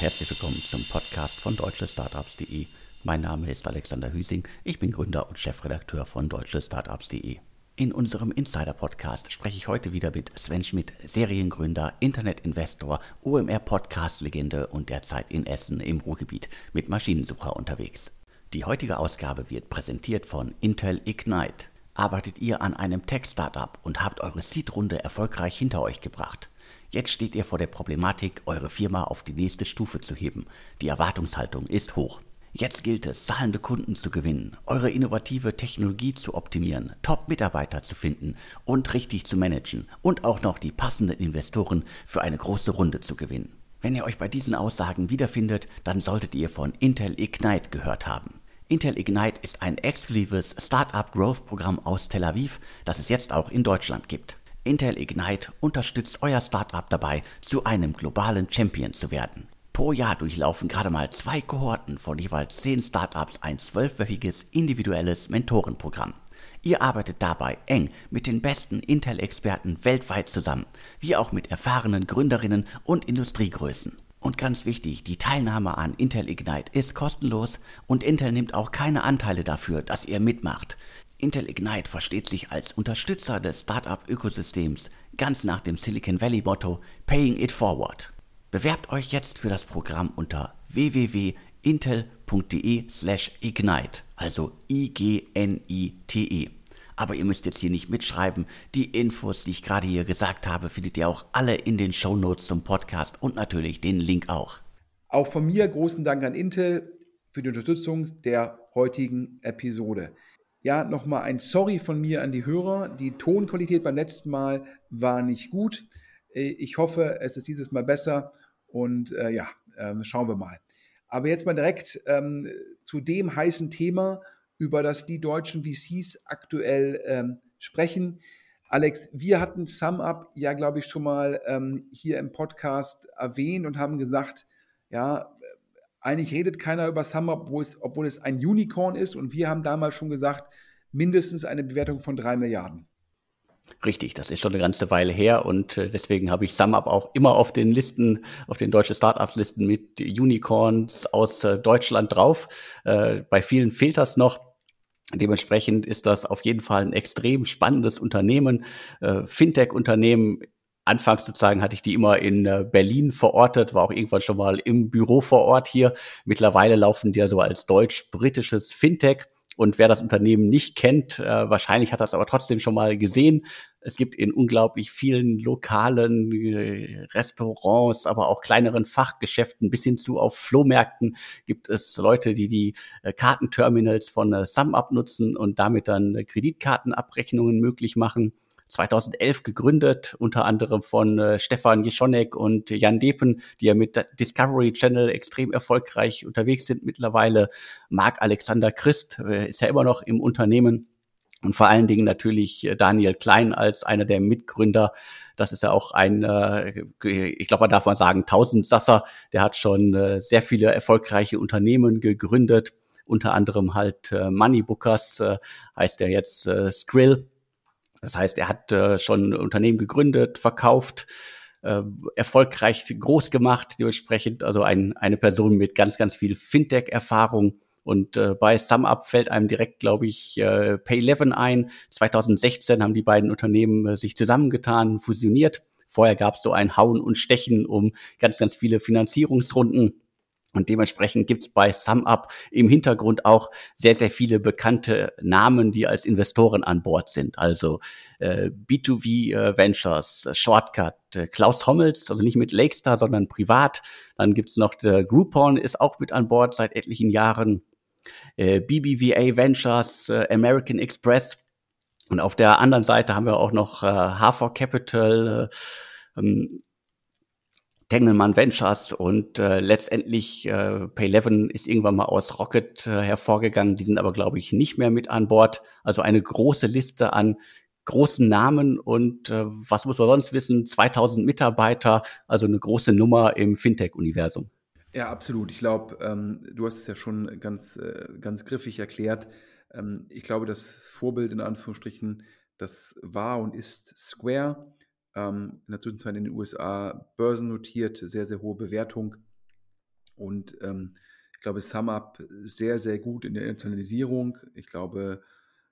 herzlich willkommen zum Podcast von deutschestartups.de. Mein Name ist Alexander Hüsing, ich bin Gründer und Chefredakteur von deutschestartups.de. In unserem Insider-Podcast spreche ich heute wieder mit Sven Schmidt, Seriengründer, Internetinvestor, OMR-Podcast-Legende und derzeit in Essen im Ruhrgebiet mit Maschinensucher unterwegs. Die heutige Ausgabe wird präsentiert von Intel Ignite. Arbeitet ihr an einem Tech-Startup und habt eure Seed-Runde erfolgreich hinter euch gebracht? Jetzt steht ihr vor der Problematik, eure Firma auf die nächste Stufe zu heben. Die Erwartungshaltung ist hoch. Jetzt gilt es, zahlende Kunden zu gewinnen, eure innovative Technologie zu optimieren, Top-Mitarbeiter zu finden und richtig zu managen und auch noch die passenden Investoren für eine große Runde zu gewinnen. Wenn ihr euch bei diesen Aussagen wiederfindet, dann solltet ihr von Intel Ignite gehört haben. Intel Ignite ist ein exklusives Startup Growth Programm aus Tel Aviv, das es jetzt auch in Deutschland gibt. Intel Ignite unterstützt euer Startup dabei, zu einem globalen Champion zu werden. Pro Jahr durchlaufen gerade mal zwei Kohorten von jeweils zehn Startups ein zwölfwöchiges individuelles Mentorenprogramm. Ihr arbeitet dabei eng mit den besten Intel-Experten weltweit zusammen, wie auch mit erfahrenen Gründerinnen und Industriegrößen. Und ganz wichtig, die Teilnahme an Intel Ignite ist kostenlos und Intel nimmt auch keine Anteile dafür, dass ihr mitmacht. Intel Ignite versteht sich als Unterstützer des Startup-Ökosystems, ganz nach dem Silicon Valley-Motto Paying It Forward. Bewerbt euch jetzt für das Programm unter www.intel.de/ignite, also I-G-N-I-T-E. Aber ihr müsst jetzt hier nicht mitschreiben. Die Infos, die ich gerade hier gesagt habe, findet ihr auch alle in den Show Notes zum Podcast und natürlich den Link auch. Auch von mir großen Dank an Intel für die Unterstützung der heutigen Episode. Ja, nochmal ein Sorry von mir an die Hörer. Die Tonqualität beim letzten Mal war nicht gut. Äh, ich hoffe, es ist dieses Mal besser und äh, ja, äh, schauen wir mal. Aber jetzt mal direkt ähm, zu dem heißen Thema, über das die deutschen VCs aktuell ähm, sprechen. Alex, wir hatten SumUp ja, glaube ich, schon mal ähm, hier im Podcast erwähnt und haben gesagt, ja, eigentlich redet keiner über Summer, obwohl es, obwohl es ein Unicorn ist. Und wir haben damals schon gesagt, mindestens eine Bewertung von drei Milliarden. Richtig, das ist schon eine ganze Weile her und äh, deswegen habe ich SumUp auch immer auf den Listen, auf den deutschen Startups-Listen mit Unicorns aus äh, Deutschland drauf. Äh, bei vielen fehlt das noch. Dementsprechend ist das auf jeden Fall ein extrem spannendes Unternehmen, Fintech-Unternehmen Anfangs sozusagen hatte ich die immer in äh, Berlin verortet, war auch irgendwann schon mal im Büro vor Ort hier. Mittlerweile laufen die ja so als deutsch-britisches Fintech. Und wer das Unternehmen nicht kennt, äh, wahrscheinlich hat das aber trotzdem schon mal gesehen. Es gibt in unglaublich vielen lokalen äh, Restaurants, aber auch kleineren Fachgeschäften bis hin zu auf Flohmärkten gibt es Leute, die die Kartenterminals von SumUp nutzen und damit dann Kreditkartenabrechnungen möglich machen. 2011 gegründet, unter anderem von äh, Stefan Jeschonek und Jan Depen, die ja mit Discovery Channel extrem erfolgreich unterwegs sind mittlerweile. Marc Alexander Christ äh, ist ja immer noch im Unternehmen. Und vor allen Dingen natürlich äh, Daniel Klein als einer der Mitgründer. Das ist ja auch ein, äh, ich glaube, man darf mal sagen, Tausendsasser. Der hat schon äh, sehr viele erfolgreiche Unternehmen gegründet. Unter anderem halt Moneybookers, heißt er jetzt Skrill das heißt, er hat äh, schon Unternehmen gegründet, verkauft, äh, erfolgreich groß gemacht, dementsprechend also ein, eine Person mit ganz, ganz viel Fintech-Erfahrung. Und äh, bei SumUp fällt einem direkt, glaube ich, äh, Pay11 ein. 2016 haben die beiden Unternehmen äh, sich zusammengetan, fusioniert. Vorher gab es so ein Hauen und Stechen um ganz, ganz viele Finanzierungsrunden. Und dementsprechend gibt's bei SumUp im Hintergrund auch sehr, sehr viele bekannte Namen, die als Investoren an Bord sind. Also äh, B2V äh, Ventures, Shortcut, äh, Klaus Hommels, also nicht mit Lakestar, sondern privat. Dann gibt's noch der Groupon, ist auch mit an Bord seit etlichen Jahren. Äh, BBVA Ventures, äh, American Express. Und auf der anderen Seite haben wir auch noch äh, H4 Capital, äh, ähm, Tengelmann Ventures und äh, letztendlich äh, Pay11 ist irgendwann mal aus Rocket äh, hervorgegangen. Die sind aber, glaube ich, nicht mehr mit an Bord. Also eine große Liste an großen Namen und äh, was muss man sonst wissen? 2000 Mitarbeiter, also eine große Nummer im Fintech-Universum. Ja, absolut. Ich glaube, ähm, du hast es ja schon ganz, äh, ganz griffig erklärt. Ähm, ich glaube, das Vorbild in Anführungsstrichen, das war und ist Square ähm, in der Zwischenzeit in den USA börsennotiert, sehr, sehr hohe Bewertung. Und ähm, ich glaube, SumUp sehr, sehr gut in der Internationalisierung. Ich glaube,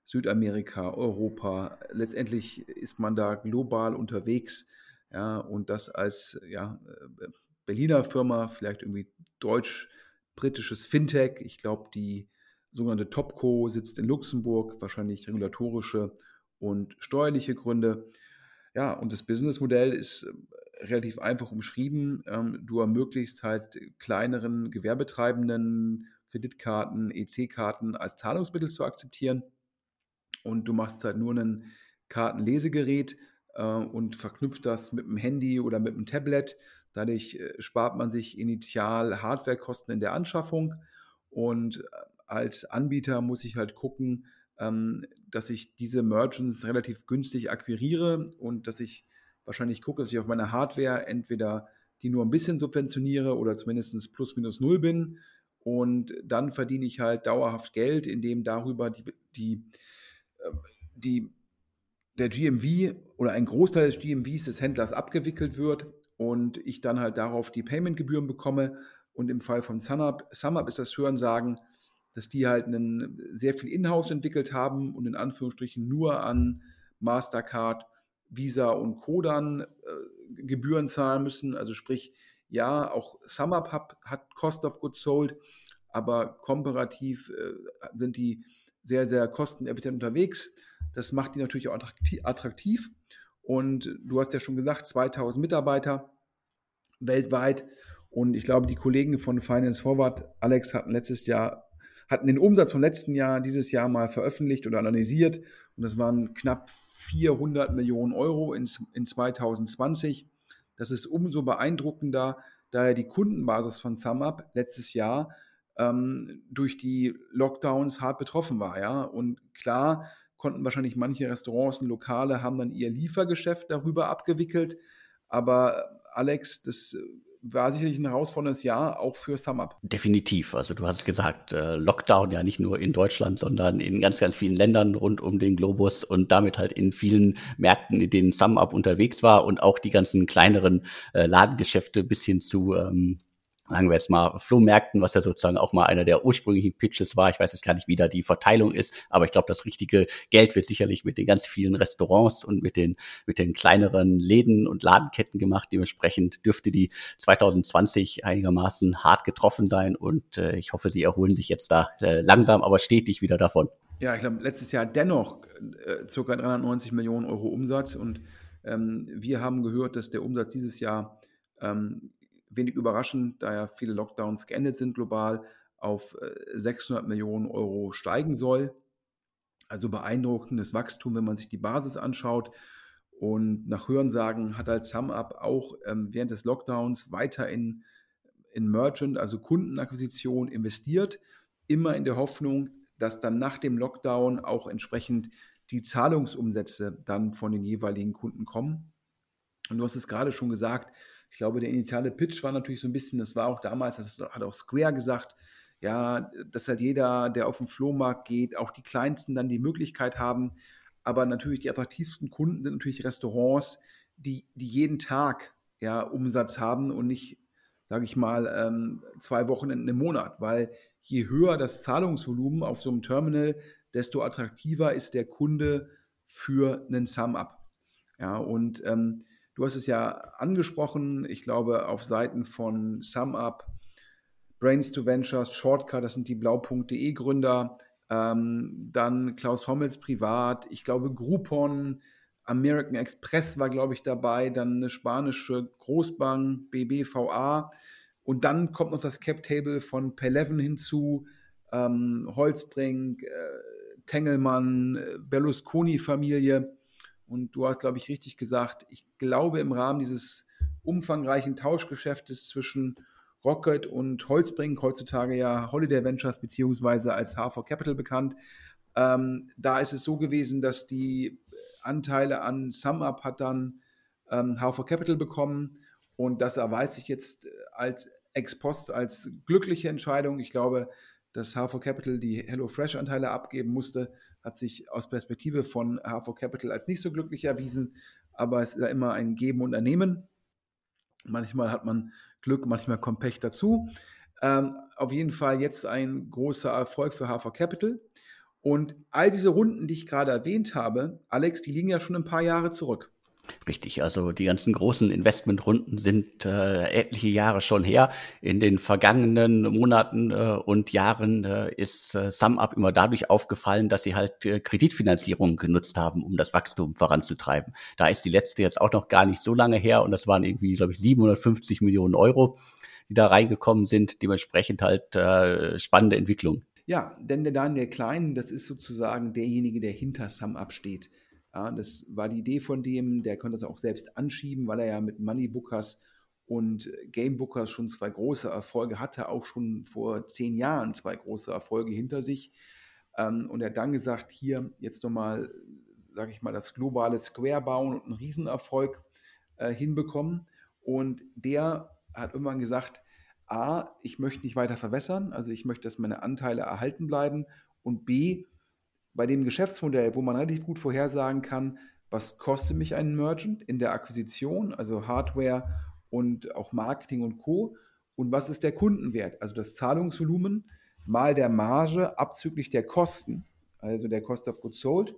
Südamerika, Europa, letztendlich ist man da global unterwegs. Ja, und das als ja, Berliner Firma, vielleicht irgendwie deutsch-britisches Fintech. Ich glaube, die sogenannte Topco sitzt in Luxemburg, wahrscheinlich regulatorische und steuerliche Gründe. Ja, und das Businessmodell ist äh, relativ einfach umschrieben. Ähm, du ermöglichst halt kleineren Gewerbetreibenden Kreditkarten, EC-Karten als Zahlungsmittel zu akzeptieren. Und du machst halt nur ein Kartenlesegerät äh, und verknüpft das mit dem Handy oder mit dem Tablet. Dadurch äh, spart man sich initial Hardwarekosten in der Anschaffung und als Anbieter muss ich halt gucken, ähm, dass ich diese Merchants relativ günstig akquiriere und dass ich wahrscheinlich gucke, dass ich auf meiner Hardware entweder die nur ein bisschen subventioniere oder zumindest plus minus null bin. Und dann verdiene ich halt dauerhaft Geld, indem darüber die, die, ähm, die, der GMV oder ein Großteil des GMVs des Händlers abgewickelt wird und ich dann halt darauf die Paymentgebühren bekomme. Und im Fall von SumUp, SumUp ist das Hörensagen, dass die halt einen, sehr viel Inhouse entwickelt haben und in Anführungsstrichen nur an Mastercard, Visa und Kodan äh, Gebühren zahlen müssen. Also sprich, ja, auch hat, hat Cost of Goods Sold, aber komparativ äh, sind die sehr, sehr kosteneffizient unterwegs. Das macht die natürlich auch attraktiv. Und du hast ja schon gesagt, 2000 Mitarbeiter weltweit. Und ich glaube, die Kollegen von Finance Forward, Alex, hatten letztes Jahr hatten den Umsatz vom letzten Jahr dieses Jahr mal veröffentlicht oder analysiert und das waren knapp 400 Millionen Euro in, in 2020. Das ist umso beeindruckender, da ja die Kundenbasis von SumUp letztes Jahr ähm, durch die Lockdowns hart betroffen war. Ja? Und klar konnten wahrscheinlich manche Restaurants und Lokale haben dann ihr Liefergeschäft darüber abgewickelt. Aber Alex, das war sicherlich ein herausforderndes Jahr, auch für SumUp. Definitiv. Also du hast gesagt, äh, Lockdown ja nicht nur in Deutschland, sondern in ganz, ganz vielen Ländern rund um den Globus und damit halt in vielen Märkten, in denen SumUp unterwegs war und auch die ganzen kleineren äh, Ladengeschäfte bis hin zu ähm, sagen wir jetzt mal, Flohmärkten, was ja sozusagen auch mal einer der ursprünglichen Pitches war. Ich weiß jetzt gar nicht, wie da die Verteilung ist, aber ich glaube, das richtige Geld wird sicherlich mit den ganz vielen Restaurants und mit den, mit den kleineren Läden und Ladenketten gemacht. Dementsprechend dürfte die 2020 einigermaßen hart getroffen sein und äh, ich hoffe, sie erholen sich jetzt da äh, langsam, aber stetig wieder davon. Ja, ich glaube, letztes Jahr dennoch äh, ca. 390 Millionen Euro Umsatz und ähm, wir haben gehört, dass der Umsatz dieses Jahr ähm, wenig überraschend, da ja viele Lockdowns geendet sind global, auf 600 äh, Millionen Euro steigen soll. Also beeindruckendes Wachstum, wenn man sich die Basis anschaut. Und nach Hörensagen hat halt SumUp auch ähm, während des Lockdowns weiter in, in Merchant, also Kundenakquisition investiert, immer in der Hoffnung, dass dann nach dem Lockdown auch entsprechend die Zahlungsumsätze dann von den jeweiligen Kunden kommen. Und du hast es gerade schon gesagt, ich glaube, der initiale Pitch war natürlich so ein bisschen, das war auch damals, das hat auch Square gesagt, ja, dass halt jeder, der auf den Flohmarkt geht, auch die Kleinsten dann die Möglichkeit haben. Aber natürlich die attraktivsten Kunden sind natürlich Restaurants, die, die jeden Tag ja, Umsatz haben und nicht, sage ich mal, ähm, zwei Wochenenden im Monat. Weil je höher das Zahlungsvolumen auf so einem Terminal, desto attraktiver ist der Kunde für einen Sum-Up. Ja, und ähm, Du hast es ja angesprochen, ich glaube, auf Seiten von SumUp, Brains to Ventures, Shortcut, das sind die blau.de Gründer, ähm, dann Klaus Hommels privat, ich glaube Groupon, American Express war, glaube ich, dabei, dann eine spanische Großbank, BBVA und dann kommt noch das Cap-Table von Peleven hinzu, ähm, Holzbrink, äh, Tengelmann, äh, Berlusconi-Familie. Und du hast, glaube ich, richtig gesagt, ich glaube im Rahmen dieses umfangreichen Tauschgeschäftes zwischen Rocket und Holzbrink, heutzutage ja Holiday Ventures beziehungsweise als HV Capital bekannt, ähm, da ist es so gewesen, dass die Anteile an SumUp hat dann ähm, HV Capital bekommen und das erweist sich jetzt als ex post als glückliche Entscheidung. Ich glaube, dass HV Capital die HelloFresh-Anteile abgeben musste, hat sich aus Perspektive von HV Capital als nicht so glücklich erwiesen, aber es ist ja immer ein Geben und Ernehmen. Manchmal hat man Glück, manchmal kommt Pech dazu. Ähm, auf jeden Fall jetzt ein großer Erfolg für HV Capital. Und all diese Runden, die ich gerade erwähnt habe, Alex, die liegen ja schon ein paar Jahre zurück. Richtig, also die ganzen großen Investmentrunden sind äh, etliche Jahre schon her. In den vergangenen Monaten äh, und Jahren äh, ist äh, SumUp immer dadurch aufgefallen, dass sie halt äh, Kreditfinanzierung genutzt haben, um das Wachstum voranzutreiben. Da ist die letzte jetzt auch noch gar nicht so lange her und das waren irgendwie, glaube ich, 750 Millionen Euro, die da reingekommen sind. Dementsprechend halt äh, spannende Entwicklung. Ja, denn der Daniel Klein, das ist sozusagen derjenige, der hinter SumUp steht. Ja, das war die Idee von dem, der konnte das auch selbst anschieben, weil er ja mit Moneybookers und Gamebookers schon zwei große Erfolge hatte, auch schon vor zehn Jahren zwei große Erfolge hinter sich. Ähm, und er hat dann gesagt, hier jetzt nochmal, sage ich mal, das globale Square bauen und einen Riesenerfolg äh, hinbekommen. Und der hat irgendwann gesagt, A, ich möchte nicht weiter verwässern, also ich möchte, dass meine Anteile erhalten bleiben. Und B, bei dem Geschäftsmodell, wo man relativ gut vorhersagen kann, was kostet mich ein Merchant in der Akquisition, also Hardware und auch Marketing und Co. Und was ist der Kundenwert, also das Zahlungsvolumen mal der Marge abzüglich der Kosten, also der Cost of Goods Sold.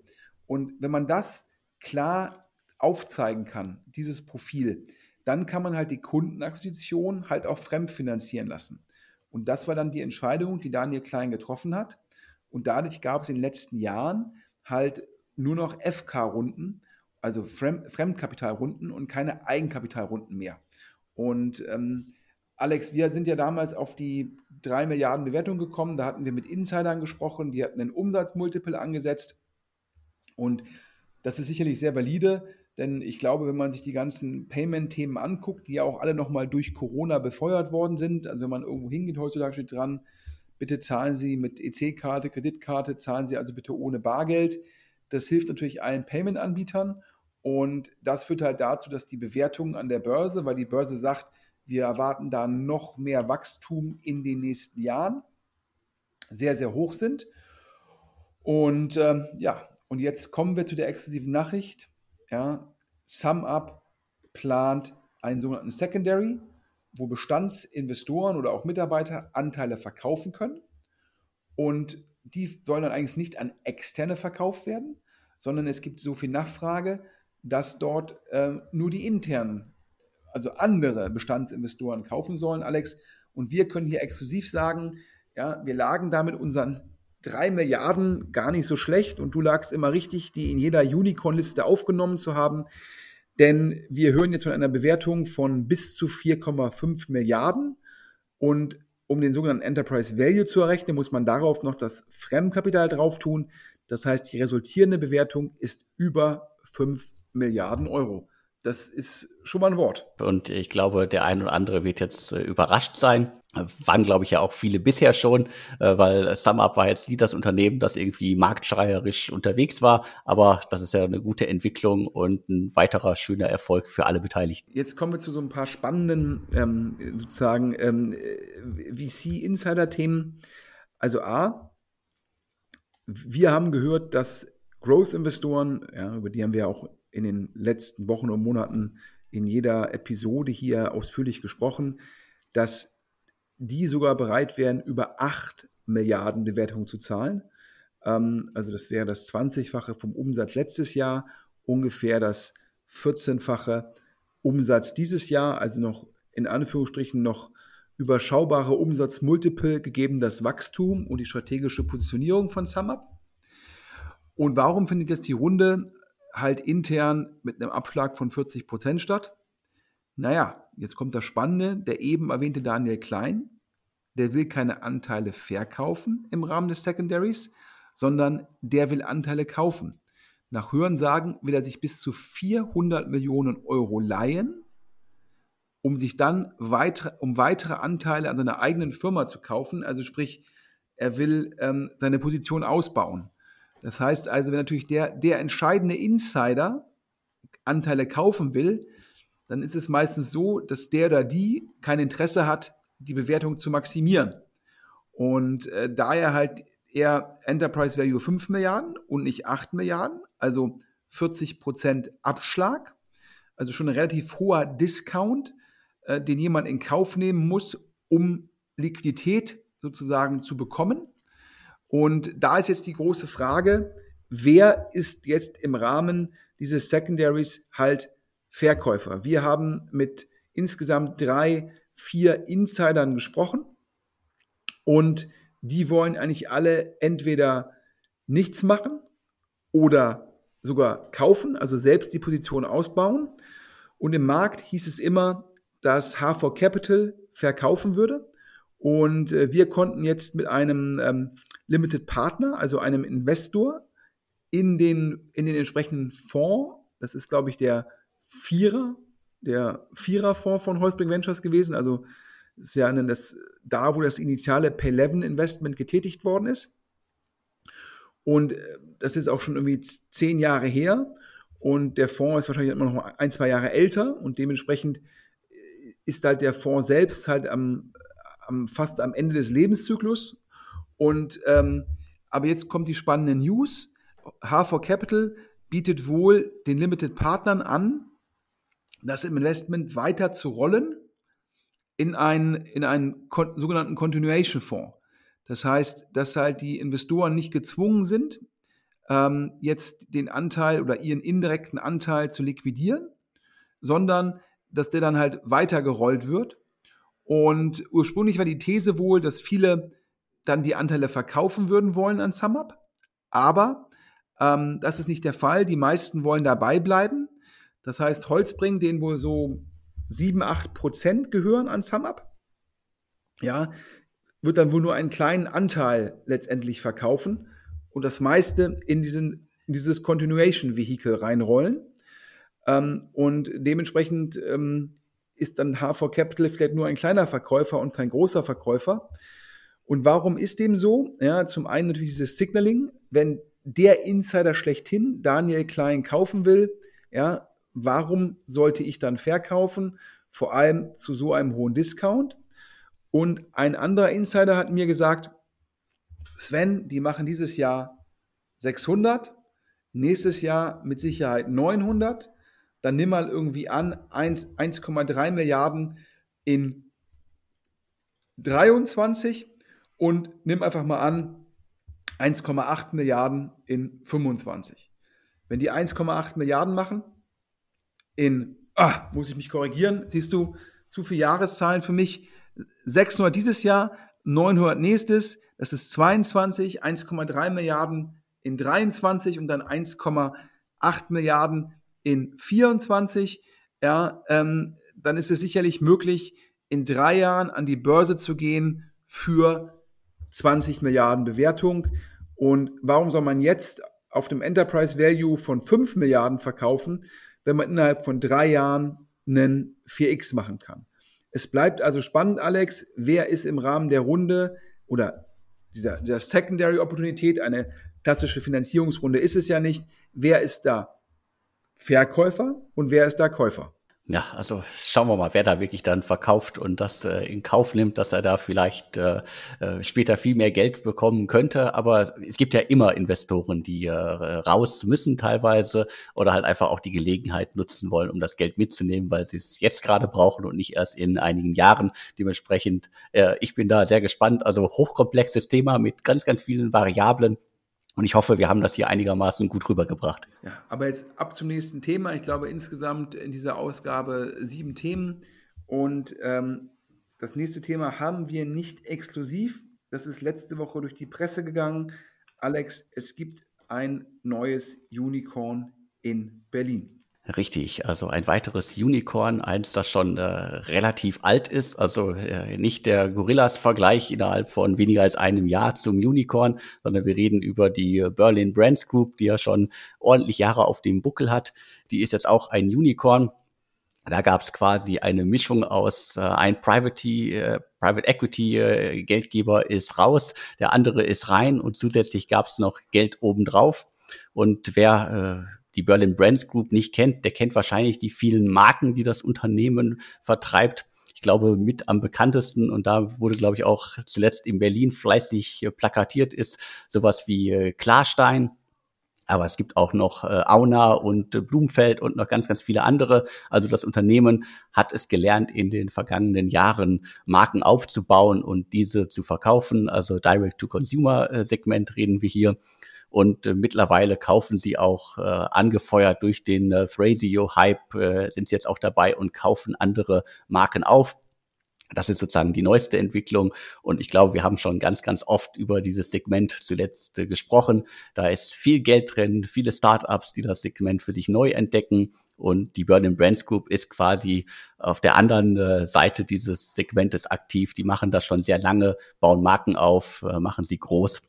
Und wenn man das klar aufzeigen kann, dieses Profil, dann kann man halt die Kundenakquisition halt auch fremdfinanzieren lassen. Und das war dann die Entscheidung, die Daniel Klein getroffen hat. Und dadurch gab es in den letzten Jahren halt nur noch FK-Runden, also Fremdkapitalrunden und keine Eigenkapitalrunden mehr. Und ähm, Alex, wir sind ja damals auf die 3 Milliarden Bewertung gekommen. Da hatten wir mit Insidern gesprochen, die hatten einen Umsatzmultiple angesetzt. Und das ist sicherlich sehr valide, denn ich glaube, wenn man sich die ganzen Payment-Themen anguckt, die ja auch alle nochmal durch Corona befeuert worden sind, also wenn man irgendwo hingeht, heutzutage steht dran, Bitte zahlen Sie mit EC-Karte, Kreditkarte, zahlen Sie also bitte ohne Bargeld. Das hilft natürlich allen Payment-Anbietern und das führt halt dazu, dass die Bewertungen an der Börse, weil die Börse sagt, wir erwarten da noch mehr Wachstum in den nächsten Jahren, sehr, sehr hoch sind. Und ähm, ja, und jetzt kommen wir zu der exklusiven Nachricht. Ja, SumUp plant einen sogenannten Secondary wo Bestandsinvestoren oder auch Mitarbeiter Anteile verkaufen können. Und die sollen dann eigentlich nicht an Externe verkauft werden, sondern es gibt so viel Nachfrage, dass dort äh, nur die internen, also andere Bestandsinvestoren kaufen sollen, Alex. Und wir können hier exklusiv sagen, ja, wir lagen da mit unseren drei Milliarden gar nicht so schlecht und du lagst immer richtig, die in jeder Unicorn-Liste aufgenommen zu haben. Denn wir hören jetzt von einer Bewertung von bis zu 4,5 Milliarden. Und um den sogenannten Enterprise Value zu errechnen, muss man darauf noch das Fremdkapital drauf tun. Das heißt, die resultierende Bewertung ist über 5 Milliarden Euro. Das ist schon mal ein Wort. Und ich glaube, der ein oder andere wird jetzt äh, überrascht sein. Waren, glaube ich, ja auch viele bisher schon, äh, weil SumUp war jetzt nie das Unternehmen, das irgendwie marktschreierisch unterwegs war. Aber das ist ja eine gute Entwicklung und ein weiterer schöner Erfolg für alle Beteiligten. Jetzt kommen wir zu so ein paar spannenden, ähm, sozusagen, ähm, VC-Insider-Themen. Also A, wir haben gehört, dass Growth-Investoren, ja, über die haben wir auch in den letzten Wochen und Monaten in jeder Episode hier ausführlich gesprochen, dass die sogar bereit wären, über 8 Milliarden Bewertungen zu zahlen. Ähm, also das wäre das 20-fache vom Umsatz letztes Jahr, ungefähr das 14-fache Umsatz dieses Jahr, also noch in Anführungsstrichen noch überschaubare Umsatzmultiple gegeben das Wachstum und die strategische Positionierung von SumUp. Und warum findet jetzt die Runde halt intern mit einem Abschlag von 40 Prozent statt. Naja, jetzt kommt das Spannende, der eben erwähnte Daniel Klein, der will keine Anteile verkaufen im Rahmen des Secondaries, sondern der will Anteile kaufen. Nach Hörensagen will er sich bis zu 400 Millionen Euro leihen, um sich dann weitere, um weitere Anteile an seiner eigenen Firma zu kaufen. Also sprich, er will ähm, seine Position ausbauen. Das heißt also, wenn natürlich der, der entscheidende Insider Anteile kaufen will, dann ist es meistens so, dass der oder die kein Interesse hat, die Bewertung zu maximieren. Und äh, daher halt eher Enterprise Value 5 Milliarden und nicht 8 Milliarden, also 40 Prozent Abschlag, also schon ein relativ hoher Discount, äh, den jemand in Kauf nehmen muss, um Liquidität sozusagen zu bekommen. Und da ist jetzt die große Frage, wer ist jetzt im Rahmen dieses Secondaries halt Verkäufer? Wir haben mit insgesamt drei, vier Insidern gesprochen und die wollen eigentlich alle entweder nichts machen oder sogar kaufen, also selbst die Position ausbauen. Und im Markt hieß es immer, dass H4 Capital verkaufen würde. Und äh, wir konnten jetzt mit einem ähm, Limited Partner, also einem Investor, in den, in den entsprechenden Fonds, das ist, glaube ich, der Vierer, der Viererfonds von Holzbrink Ventures gewesen, also ist ja das, da, wo das initiale Pay11 Investment getätigt worden ist. Und äh, das ist auch schon irgendwie zehn Jahre her. Und der Fonds ist wahrscheinlich immer noch ein, zwei Jahre älter. Und dementsprechend äh, ist halt der Fonds selbst halt am, am fast am Ende des Lebenszyklus. Und ähm, aber jetzt kommt die spannende News. H4 Capital bietet wohl den Limited Partnern an, das Investment weiter zu rollen in einen, in einen sogenannten Continuation Fonds. Das heißt, dass halt die Investoren nicht gezwungen sind, ähm, jetzt den Anteil oder ihren indirekten Anteil zu liquidieren, sondern dass der dann halt weitergerollt wird. Und ursprünglich war die These wohl, dass viele dann die Anteile verkaufen würden wollen an SumUp. Aber ähm, das ist nicht der Fall. Die meisten wollen dabei bleiben. Das heißt, Holzbring, denen wohl so 7, 8 Prozent gehören an SumUp. Ja, wird dann wohl nur einen kleinen Anteil letztendlich verkaufen und das meiste in, diesen, in dieses Continuation Vehicle reinrollen. Ähm, und dementsprechend ähm, ist dann H4 Capital vielleicht nur ein kleiner Verkäufer und kein großer Verkäufer. Und warum ist dem so? Ja, zum einen natürlich dieses Signaling. Wenn der Insider schlechthin Daniel Klein kaufen will, ja, warum sollte ich dann verkaufen? Vor allem zu so einem hohen Discount. Und ein anderer Insider hat mir gesagt, Sven, die machen dieses Jahr 600, nächstes Jahr mit Sicherheit 900. Dann nimm mal irgendwie an 1,3 Milliarden in 23 und nimm einfach mal an 1,8 Milliarden in 25. Wenn die 1,8 Milliarden machen, in, ah, muss ich mich korrigieren, siehst du, zu viele Jahreszahlen für mich. 600 dieses Jahr, 900 nächstes, das ist 22, 1,3 Milliarden in 23 und dann 1,8 Milliarden in 24. Ja, ähm, dann ist es sicherlich möglich, in drei Jahren an die Börse zu gehen für 20 Milliarden Bewertung. Und warum soll man jetzt auf dem Enterprise Value von 5 Milliarden verkaufen, wenn man innerhalb von drei Jahren einen 4x machen kann. Es bleibt also spannend, Alex, wer ist im Rahmen der Runde oder dieser, dieser Secondary Opportunität, eine klassische Finanzierungsrunde ist es ja nicht, wer ist da Verkäufer und wer ist da Käufer? Ja, also schauen wir mal, wer da wirklich dann verkauft und das äh, in Kauf nimmt, dass er da vielleicht äh, äh, später viel mehr Geld bekommen könnte. Aber es gibt ja immer Investoren, die äh, raus müssen teilweise oder halt einfach auch die Gelegenheit nutzen wollen, um das Geld mitzunehmen, weil sie es jetzt gerade brauchen und nicht erst in einigen Jahren. Dementsprechend, äh, ich bin da sehr gespannt. Also hochkomplexes Thema mit ganz, ganz vielen Variablen. Und ich hoffe, wir haben das hier einigermaßen gut rübergebracht. Ja, aber jetzt ab zum nächsten Thema. Ich glaube insgesamt in dieser Ausgabe sieben Themen. Und ähm, das nächste Thema haben wir nicht exklusiv. Das ist letzte Woche durch die Presse gegangen. Alex, es gibt ein neues Unicorn in Berlin. Richtig, also ein weiteres Unicorn, eins, das schon äh, relativ alt ist, also äh, nicht der Gorillas-Vergleich innerhalb von weniger als einem Jahr zum Unicorn, sondern wir reden über die Berlin Brands Group, die ja schon ordentlich Jahre auf dem Buckel hat. Die ist jetzt auch ein Unicorn. Da gab es quasi eine Mischung aus äh, ein Private, äh, Private Equity äh, Geldgeber ist raus, der andere ist rein und zusätzlich gab es noch Geld obendrauf. Und wer äh, die Berlin Brands Group nicht kennt, der kennt wahrscheinlich die vielen Marken, die das Unternehmen vertreibt. Ich glaube, mit am bekanntesten, und da wurde, glaube ich, auch zuletzt in Berlin fleißig äh, plakatiert, ist sowas wie äh, Klarstein, Aber es gibt auch noch äh, Auna und Blumfeld und noch ganz, ganz viele andere. Also das Unternehmen hat es gelernt, in den vergangenen Jahren Marken aufzubauen und diese zu verkaufen. Also Direct-to-Consumer-Segment reden wir hier. Und äh, mittlerweile kaufen sie auch, äh, angefeuert durch den äh, Thrasio-Hype, äh, sind sie jetzt auch dabei und kaufen andere Marken auf. Das ist sozusagen die neueste Entwicklung. Und ich glaube, wir haben schon ganz, ganz oft über dieses Segment zuletzt äh, gesprochen. Da ist viel Geld drin, viele Startups, die das Segment für sich neu entdecken. Und die Burning Brands Group ist quasi auf der anderen äh, Seite dieses Segmentes aktiv. Die machen das schon sehr lange, bauen Marken auf, äh, machen sie groß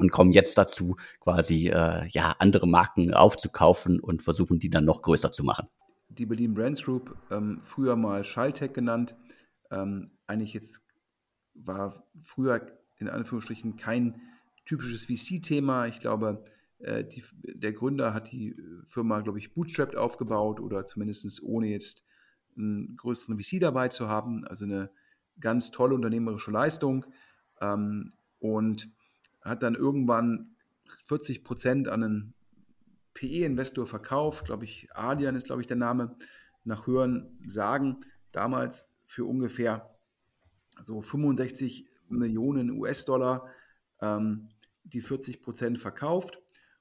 und kommen jetzt dazu, quasi äh, ja andere Marken aufzukaufen und versuchen die dann noch größer zu machen. Die Berlin Brands Group, ähm, früher mal Schalltech genannt, ähm, eigentlich jetzt war früher in Anführungsstrichen kein typisches VC-Thema. Ich glaube, äh, die, der Gründer hat die Firma, glaube ich, bootstrapped aufgebaut oder zumindest ohne jetzt einen größeren VC dabei zu haben. Also eine ganz tolle unternehmerische Leistung. Ähm, und hat dann irgendwann 40 Prozent an einen PE-Investor verkauft, glaube ich, Adian ist, glaube ich, der Name, nach Hören sagen, damals für ungefähr so 65 Millionen US-Dollar ähm, die 40 Prozent verkauft.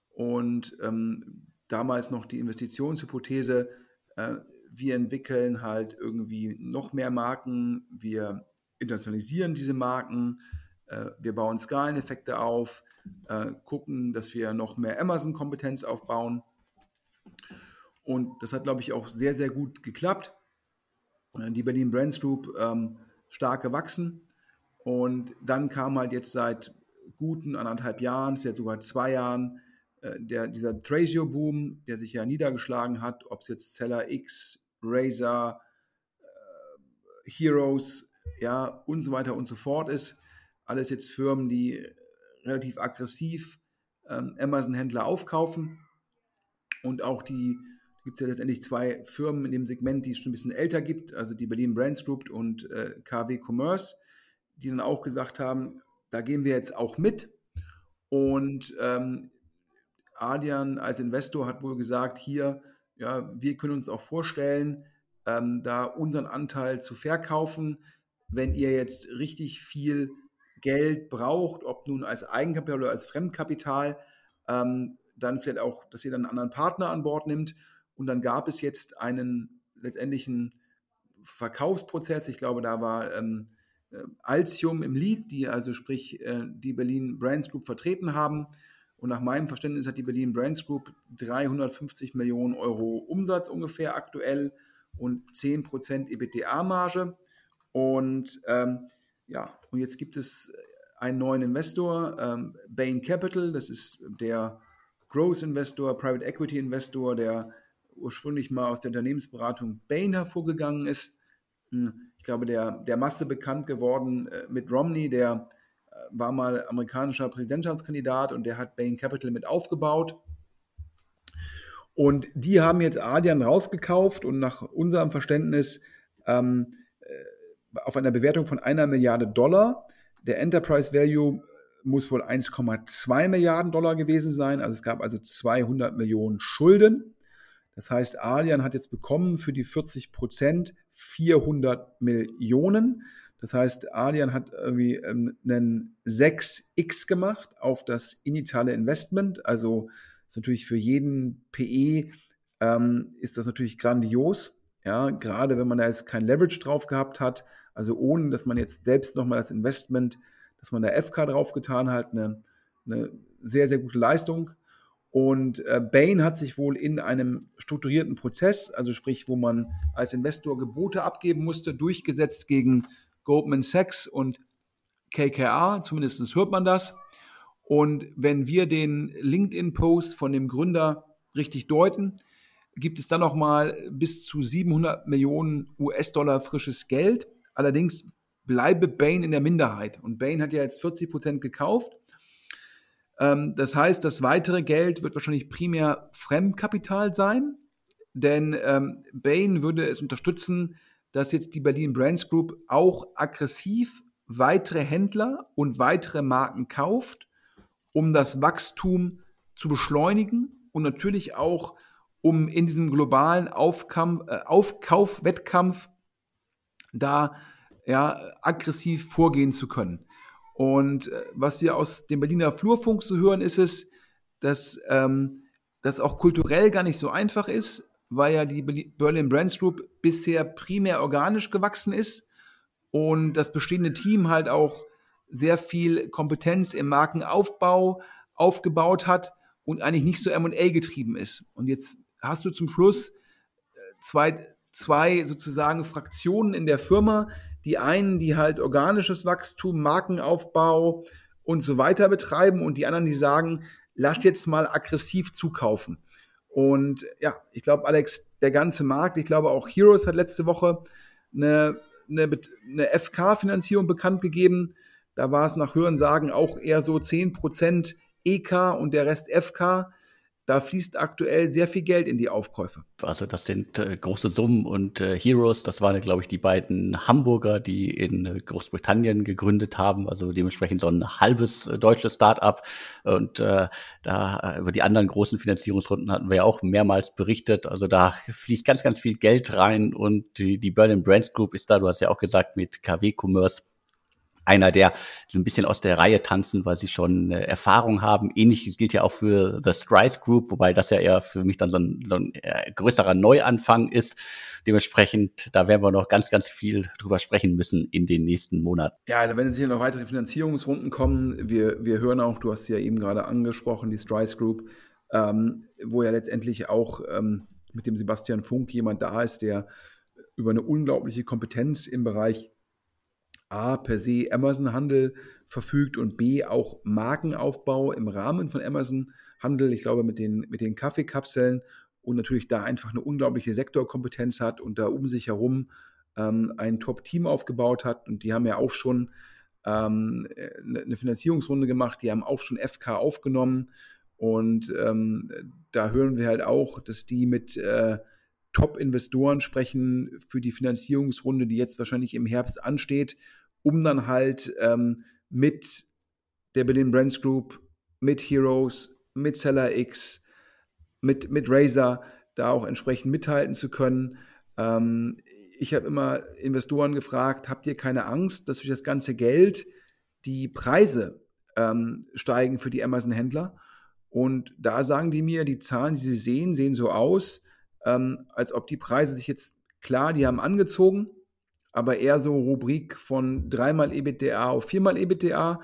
Und ähm, damals noch die Investitionshypothese, äh, wir entwickeln halt irgendwie noch mehr Marken, wir internationalisieren diese Marken, wir bauen Skaleneffekte auf, äh, gucken, dass wir noch mehr Amazon-Kompetenz aufbauen. Und das hat, glaube ich, auch sehr, sehr gut geklappt. Äh, die Berlin Brands Group ähm, stark gewachsen. Und dann kam halt jetzt seit guten anderthalb Jahren, vielleicht sogar zwei Jahren, der, dieser Thrasio-Boom, der sich ja niedergeschlagen hat, ob es jetzt Seller X, Razer, äh, Heroes, ja, und so weiter und so fort ist alles jetzt Firmen, die relativ aggressiv ähm, Amazon-Händler aufkaufen. Und auch die gibt es ja letztendlich zwei Firmen in dem Segment, die es schon ein bisschen älter gibt, also die Berlin Brands Group und äh, KW Commerce, die dann auch gesagt haben, da gehen wir jetzt auch mit. Und ähm, Adian als Investor hat wohl gesagt, hier, ja, wir können uns auch vorstellen, ähm, da unseren Anteil zu verkaufen, wenn ihr jetzt richtig viel Geld braucht, ob nun als Eigenkapital oder als Fremdkapital, ähm, dann vielleicht auch, dass ihr dann einen anderen Partner an Bord nimmt. Und dann gab es jetzt einen letztendlichen Verkaufsprozess. Ich glaube, da war ähm, äh, Altium im Lead, die also sprich äh, die Berlin Brands Group vertreten haben. Und nach meinem Verständnis hat die Berlin Brands Group 350 Millionen Euro Umsatz ungefähr aktuell und 10% EBITDA-Marge. Und ähm, ja, und jetzt gibt es einen neuen Investor, ähm, Bain Capital, das ist der Growth Investor, Private Equity Investor, der ursprünglich mal aus der Unternehmensberatung Bain hervorgegangen ist. Hm, ich glaube, der, der Masse bekannt geworden äh, mit Romney, der äh, war mal amerikanischer Präsidentschaftskandidat und der hat Bain Capital mit aufgebaut. Und die haben jetzt Adian rausgekauft und nach unserem Verständnis ähm, auf einer Bewertung von einer Milliarde Dollar. Der Enterprise Value muss wohl 1,2 Milliarden Dollar gewesen sein. Also es gab also 200 Millionen Schulden. Das heißt, Allian hat jetzt bekommen für die 40 Prozent 400 Millionen. Das heißt, Allian hat irgendwie ähm, einen 6x gemacht auf das initiale Investment. Also ist natürlich für jeden PE ähm, ist das natürlich grandios. Ja, gerade wenn man da jetzt kein Leverage drauf gehabt hat, also ohne, dass man jetzt selbst nochmal das Investment, dass man da FK draufgetan hat, eine, eine sehr, sehr gute Leistung. Und äh, Bain hat sich wohl in einem strukturierten Prozess, also sprich, wo man als Investor Gebote abgeben musste, durchgesetzt gegen Goldman Sachs und KKR, zumindest hört man das. Und wenn wir den LinkedIn-Post von dem Gründer richtig deuten, gibt es dann nochmal bis zu 700 Millionen US-Dollar frisches Geld. Allerdings bleibe Bain in der Minderheit. Und Bain hat ja jetzt 40 Prozent gekauft. Ähm, das heißt, das weitere Geld wird wahrscheinlich primär Fremdkapital sein, denn ähm, Bain würde es unterstützen, dass jetzt die Berlin Brands Group auch aggressiv weitere Händler und weitere Marken kauft, um das Wachstum zu beschleunigen und natürlich auch, um in diesem globalen Aufkampf, äh, Aufkaufwettkampf da ja, aggressiv vorgehen zu können. Und äh, was wir aus dem Berliner Flurfunk zu hören, ist es, dass ähm, das auch kulturell gar nicht so einfach ist, weil ja die Berlin Brands Group bisher primär organisch gewachsen ist und das bestehende Team halt auch sehr viel Kompetenz im Markenaufbau aufgebaut hat und eigentlich nicht so M&A getrieben ist. Und jetzt hast du zum Schluss äh, zwei, zwei sozusagen Fraktionen in der Firma. Die einen, die halt organisches Wachstum, Markenaufbau und so weiter betreiben und die anderen, die sagen, lass jetzt mal aggressiv zukaufen. Und ja, ich glaube, Alex, der ganze Markt, ich glaube auch Heroes hat letzte Woche eine, eine, eine FK-Finanzierung bekannt gegeben. Da war es nach Hörensagen auch eher so 10% EK und der Rest FK. Da fließt aktuell sehr viel Geld in die Aufkäufe. Also das sind äh, große Summen und äh, Heroes, das waren, glaube ich, die beiden Hamburger, die in äh, Großbritannien gegründet haben. Also dementsprechend so ein halbes äh, deutsches Start-up. Und äh, da äh, über die anderen großen Finanzierungsrunden hatten wir ja auch mehrmals berichtet. Also da fließt ganz, ganz viel Geld rein und die, die Berlin Brands Group ist da, du hast ja auch gesagt, mit KW Commerce einer, der so ein bisschen aus der Reihe tanzen, weil sie schon äh, Erfahrung haben. Ähnliches gilt ja auch für The Strice Group, wobei das ja eher für mich dann so ein, so ein äh, größerer Neuanfang ist. Dementsprechend, da werden wir noch ganz, ganz viel drüber sprechen müssen in den nächsten Monaten. Ja, da werden sicher noch weitere Finanzierungsrunden kommen. Wir, wir hören auch, du hast ja eben gerade angesprochen, die Strice Group, ähm, wo ja letztendlich auch ähm, mit dem Sebastian Funk jemand da ist, der über eine unglaubliche Kompetenz im Bereich A per se Amazon-Handel verfügt und B auch Markenaufbau im Rahmen von Amazon-Handel, ich glaube mit den, mit den Kaffeekapseln und natürlich da einfach eine unglaubliche Sektorkompetenz hat und da um sich herum ähm, ein Top-Team aufgebaut hat und die haben ja auch schon ähm, eine Finanzierungsrunde gemacht, die haben auch schon FK aufgenommen und ähm, da hören wir halt auch, dass die mit äh, Top-Investoren sprechen für die Finanzierungsrunde, die jetzt wahrscheinlich im Herbst ansteht um dann halt ähm, mit der Berlin Brands Group, mit Heroes, mit Seller X, mit, mit Razer da auch entsprechend mithalten zu können. Ähm, ich habe immer Investoren gefragt, habt ihr keine Angst, dass durch das ganze Geld die Preise ähm, steigen für die Amazon-Händler? Und da sagen die mir, die Zahlen, die sie sehen, sehen so aus, ähm, als ob die Preise sich jetzt, klar, die haben angezogen, aber eher so Rubrik von dreimal EBITDA auf viermal EBITDA.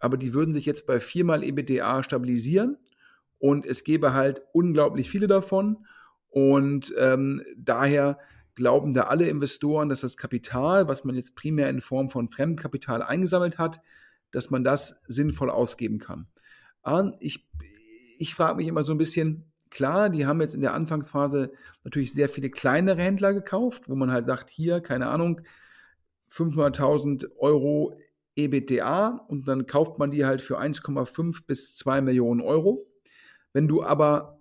Aber die würden sich jetzt bei viermal EBITDA stabilisieren und es gäbe halt unglaublich viele davon. Und ähm, daher glauben da alle Investoren, dass das Kapital, was man jetzt primär in Form von Fremdkapital eingesammelt hat, dass man das sinnvoll ausgeben kann. Ich, ich frage mich immer so ein bisschen, Klar, die haben jetzt in der Anfangsphase natürlich sehr viele kleinere Händler gekauft, wo man halt sagt, hier, keine Ahnung, 500.000 Euro EBTA und dann kauft man die halt für 1,5 bis 2 Millionen Euro. Wenn du aber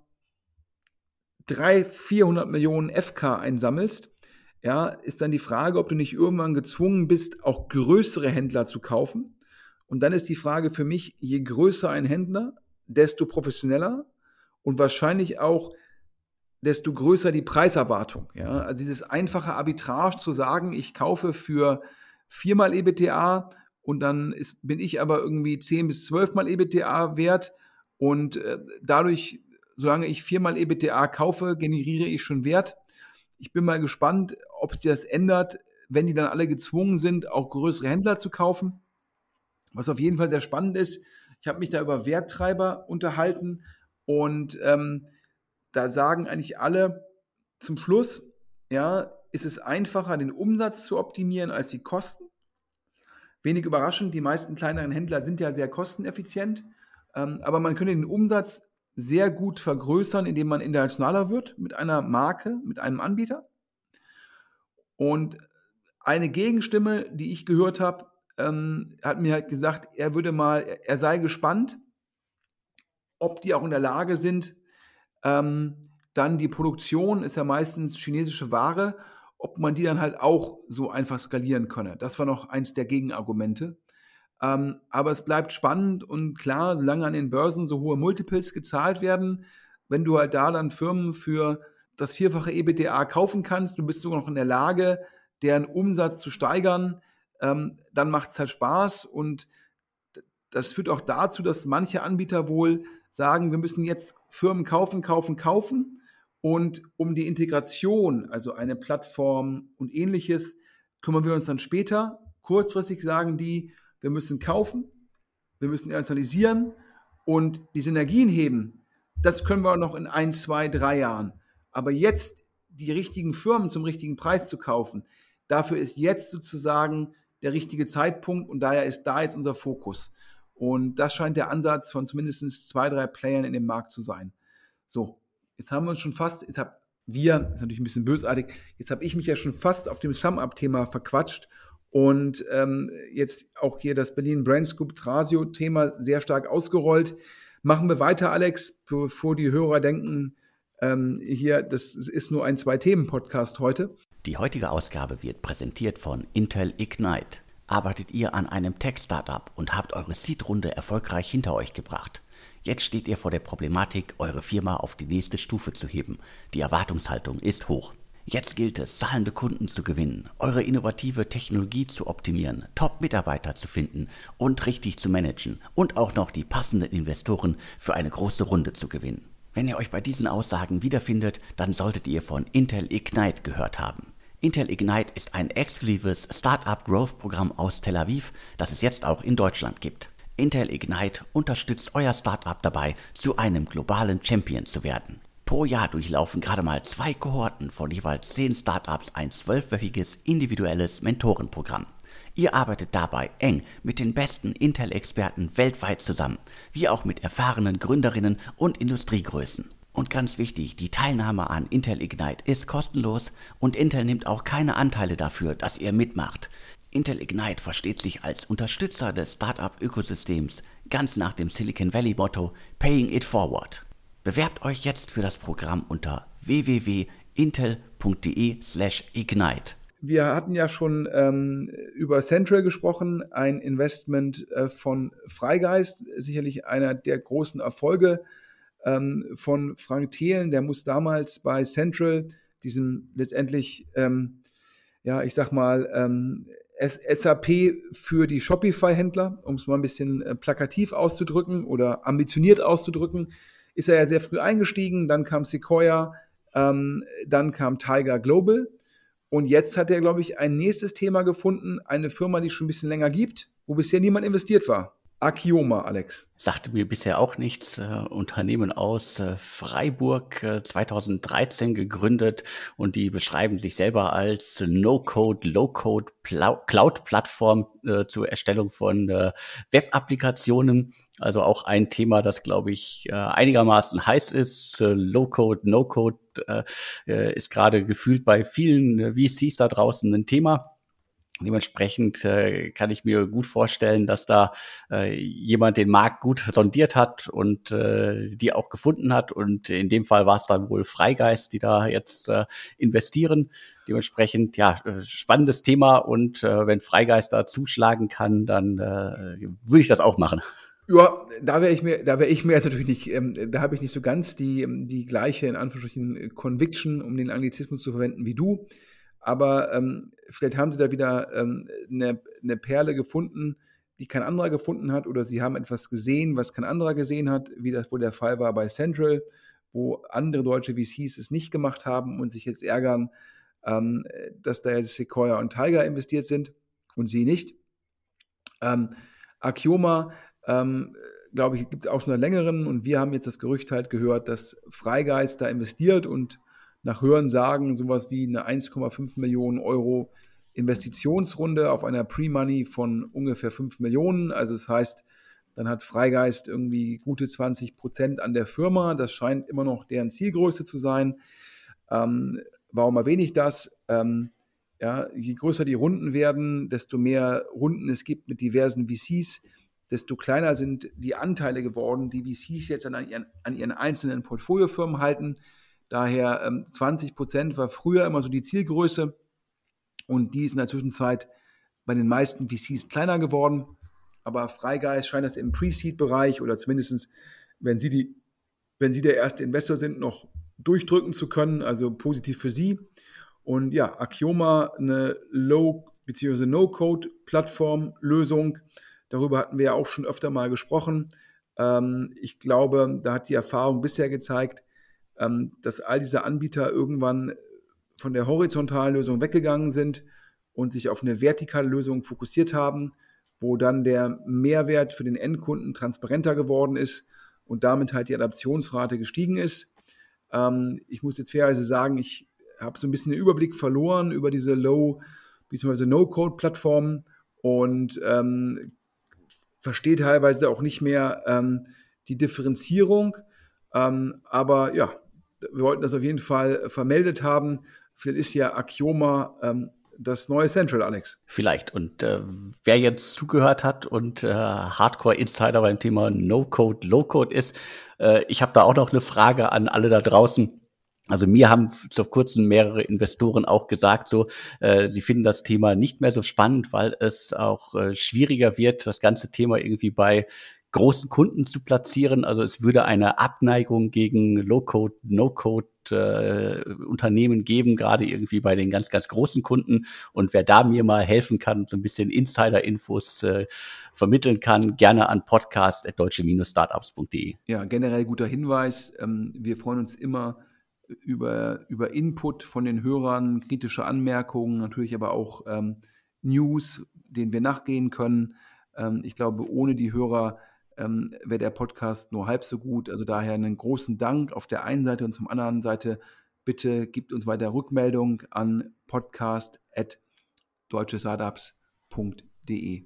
300, 400 Millionen FK einsammelst, ja, ist dann die Frage, ob du nicht irgendwann gezwungen bist, auch größere Händler zu kaufen. Und dann ist die Frage für mich, je größer ein Händler, desto professioneller und wahrscheinlich auch desto größer die Preiserwartung. Ja? Also dieses einfache Arbitrage zu sagen, ich kaufe für viermal EBTA und dann ist, bin ich aber irgendwie zehn bis zwölfmal EBTA wert und äh, dadurch, solange ich viermal EBTA kaufe, generiere ich schon Wert. Ich bin mal gespannt, ob es das ändert, wenn die dann alle gezwungen sind, auch größere Händler zu kaufen. Was auf jeden Fall sehr spannend ist, ich habe mich da über Werttreiber unterhalten und ähm, da sagen eigentlich alle zum Schluss, ja, ist es einfacher, den Umsatz zu optimieren als die Kosten. Wenig überraschend, die meisten kleineren Händler sind ja sehr kosteneffizient, ähm, aber man könnte den Umsatz sehr gut vergrößern, indem man internationaler wird mit einer Marke, mit einem Anbieter. Und eine Gegenstimme, die ich gehört habe, ähm, hat mir halt gesagt, er würde mal, er sei gespannt, ob die auch in der Lage sind, ähm, dann die Produktion ist ja meistens chinesische Ware, ob man die dann halt auch so einfach skalieren könne. Das war noch eins der Gegenargumente. Ähm, aber es bleibt spannend und klar, solange an den Börsen so hohe Multiples gezahlt werden, wenn du halt da dann Firmen für das vierfache EBITDA kaufen kannst, du bist sogar noch in der Lage, deren Umsatz zu steigern, ähm, dann macht es halt Spaß und das führt auch dazu, dass manche Anbieter wohl sagen, wir müssen jetzt Firmen kaufen, kaufen, kaufen und um die Integration, also eine Plattform und ähnliches, kümmern wir uns dann später. Kurzfristig sagen die, wir müssen kaufen, wir müssen internationalisieren und die Synergien heben. Das können wir noch in ein, zwei, drei Jahren. Aber jetzt die richtigen Firmen zum richtigen Preis zu kaufen, dafür ist jetzt sozusagen der richtige Zeitpunkt und daher ist da jetzt unser Fokus. Und das scheint der Ansatz von zumindest zwei, drei Playern in dem Markt zu sein. So, jetzt haben wir uns schon fast, jetzt hab wir, ist natürlich ein bisschen bösartig, jetzt habe ich mich ja schon fast auf dem Sum-Up-Thema verquatscht und ähm, jetzt auch hier das Berlin Brand Scoop Trasio-Thema sehr stark ausgerollt. Machen wir weiter, Alex, bevor die Hörer denken, ähm, hier, das ist nur ein Zwei-Themen-Podcast heute. Die heutige Ausgabe wird präsentiert von Intel Ignite. Arbeitet ihr an einem Tech-Startup und habt eure Seed-Runde erfolgreich hinter euch gebracht? Jetzt steht ihr vor der Problematik, eure Firma auf die nächste Stufe zu heben. Die Erwartungshaltung ist hoch. Jetzt gilt es, zahlende Kunden zu gewinnen, eure innovative Technologie zu optimieren, Top-Mitarbeiter zu finden und richtig zu managen und auch noch die passenden Investoren für eine große Runde zu gewinnen. Wenn ihr euch bei diesen Aussagen wiederfindet, dann solltet ihr von Intel Ignite gehört haben. Intel Ignite ist ein exklusives Startup Growth Programm aus Tel Aviv, das es jetzt auch in Deutschland gibt. Intel Ignite unterstützt euer Startup dabei, zu einem globalen Champion zu werden. Pro Jahr durchlaufen gerade mal zwei Kohorten von jeweils zehn Startups ein zwölfwöchiges individuelles Mentorenprogramm. Ihr arbeitet dabei eng mit den besten Intel-Experten weltweit zusammen, wie auch mit erfahrenen Gründerinnen und Industriegrößen. Und ganz wichtig, die Teilnahme an Intel Ignite ist kostenlos und Intel nimmt auch keine Anteile dafür, dass ihr mitmacht. Intel Ignite versteht sich als Unterstützer des Startup-Ökosystems, ganz nach dem Silicon Valley-Motto Paying It Forward. Bewerbt euch jetzt für das Programm unter www.intel.de/ignite. Wir hatten ja schon ähm, über Central gesprochen, ein Investment äh, von Freigeist, sicherlich einer der großen Erfolge ähm, von Frank Thelen. Der muss damals bei Central, diesem letztendlich, ähm, ja, ich sag mal, ähm, SAP für die Shopify-Händler, um es mal ein bisschen äh, plakativ auszudrücken oder ambitioniert auszudrücken, ist er ja sehr früh eingestiegen. Dann kam Sequoia, ähm, dann kam Tiger Global und jetzt hat er, glaube ich, ein nächstes Thema gefunden, eine Firma, die es schon ein bisschen länger gibt, wo bisher niemand investiert war. Akioma, Alex. Sagte mir bisher auch nichts. Äh, Unternehmen aus äh, Freiburg, äh, 2013 gegründet und die beschreiben sich selber als No-Code, Low-Code Cloud-Plattform äh, zur Erstellung von äh, Web-Applikationen. Also auch ein Thema, das, glaube ich, äh, einigermaßen heiß ist. Low-Code, No-Code ist gerade gefühlt bei vielen VCs da draußen ein Thema. Dementsprechend äh, kann ich mir gut vorstellen, dass da äh, jemand den Markt gut sondiert hat und äh, die auch gefunden hat. Und in dem Fall war es dann wohl Freigeist, die da jetzt äh, investieren. Dementsprechend, ja, spannendes Thema. Und äh, wenn Freigeist da zuschlagen kann, dann äh, würde ich das auch machen. Ja, da wäre ich mir, da wäre ich mir jetzt natürlich nicht, ähm, da habe ich nicht so ganz die, die gleiche, in Anführungsstrichen, Conviction, um den Anglizismus zu verwenden, wie du. Aber ähm, vielleicht haben sie da wieder ähm, eine, eine Perle gefunden, die kein anderer gefunden hat, oder sie haben etwas gesehen, was kein anderer gesehen hat, wie das wohl der Fall war bei Central, wo andere deutsche VCs es nicht gemacht haben und sich jetzt ärgern, ähm, dass da jetzt Sequoia und Tiger investiert sind und sie nicht. Ähm, Akioma ähm, glaube ich, gibt es auch schon einen längeren und wir haben jetzt das Gerücht halt gehört, dass Freigeist da investiert und nach Hören sagen sowas wie eine 1,5 Millionen Euro Investitionsrunde auf einer Pre-Money von ungefähr 5 Millionen. Also das heißt, dann hat Freigeist irgendwie gute 20 Prozent an der Firma. Das scheint immer noch deren Zielgröße zu sein. Ähm, warum erwähne ich das? Ähm, ja, je größer die Runden werden, desto mehr Runden es gibt mit diversen VCs, desto kleiner sind die Anteile geworden, die VCs jetzt an ihren, an ihren einzelnen Portfoliofirmen halten. Daher ähm, 20 Prozent war früher immer so die Zielgröße und die ist in der Zwischenzeit bei den meisten VCs kleiner geworden. aber Freigeist scheint das im Pre-Seed-Bereich oder zumindest, wenn Sie, die, wenn Sie der erste Investor sind, noch durchdrücken zu können, also positiv für Sie. Und ja, Axioma, eine Low- bzw. No-Code-Plattform-Lösung. Darüber hatten wir ja auch schon öfter mal gesprochen. Ähm, ich glaube, da hat die Erfahrung bisher gezeigt, ähm, dass all diese Anbieter irgendwann von der horizontalen Lösung weggegangen sind und sich auf eine vertikale Lösung fokussiert haben, wo dann der Mehrwert für den Endkunden transparenter geworden ist und damit halt die Adaptionsrate gestiegen ist. Ähm, ich muss jetzt fairerweise sagen, ich habe so ein bisschen den Überblick verloren über diese Low- bzw. No-Code-Plattformen und ähm, verstehe teilweise auch nicht mehr ähm, die Differenzierung. Ähm, aber ja, wir wollten das auf jeden Fall vermeldet haben. Vielleicht ist ja Axioma ähm, das neue Central, Alex. Vielleicht. Und äh, wer jetzt zugehört hat und äh, Hardcore-Insider beim Thema No-Code, Low-Code ist, äh, ich habe da auch noch eine Frage an alle da draußen. Also mir haben vor kurzem mehrere Investoren auch gesagt, so äh, sie finden das Thema nicht mehr so spannend, weil es auch äh, schwieriger wird, das ganze Thema irgendwie bei großen Kunden zu platzieren. Also es würde eine Abneigung gegen Low-Code, No-Code äh, Unternehmen geben, gerade irgendwie bei den ganz, ganz großen Kunden. Und wer da mir mal helfen kann, so ein bisschen Insider-Infos äh, vermitteln kann, gerne an podcast.deutsche-startups.de. Ja, generell guter Hinweis. Ähm, wir freuen uns immer über, über Input von den Hörern, kritische Anmerkungen, natürlich aber auch ähm, News, denen wir nachgehen können. Ähm, ich glaube, ohne die Hörer ähm, wäre der Podcast nur halb so gut. Also daher einen großen Dank auf der einen Seite und zum anderen Seite bitte gibt uns weiter Rückmeldung an podcast.deutschestartups.de.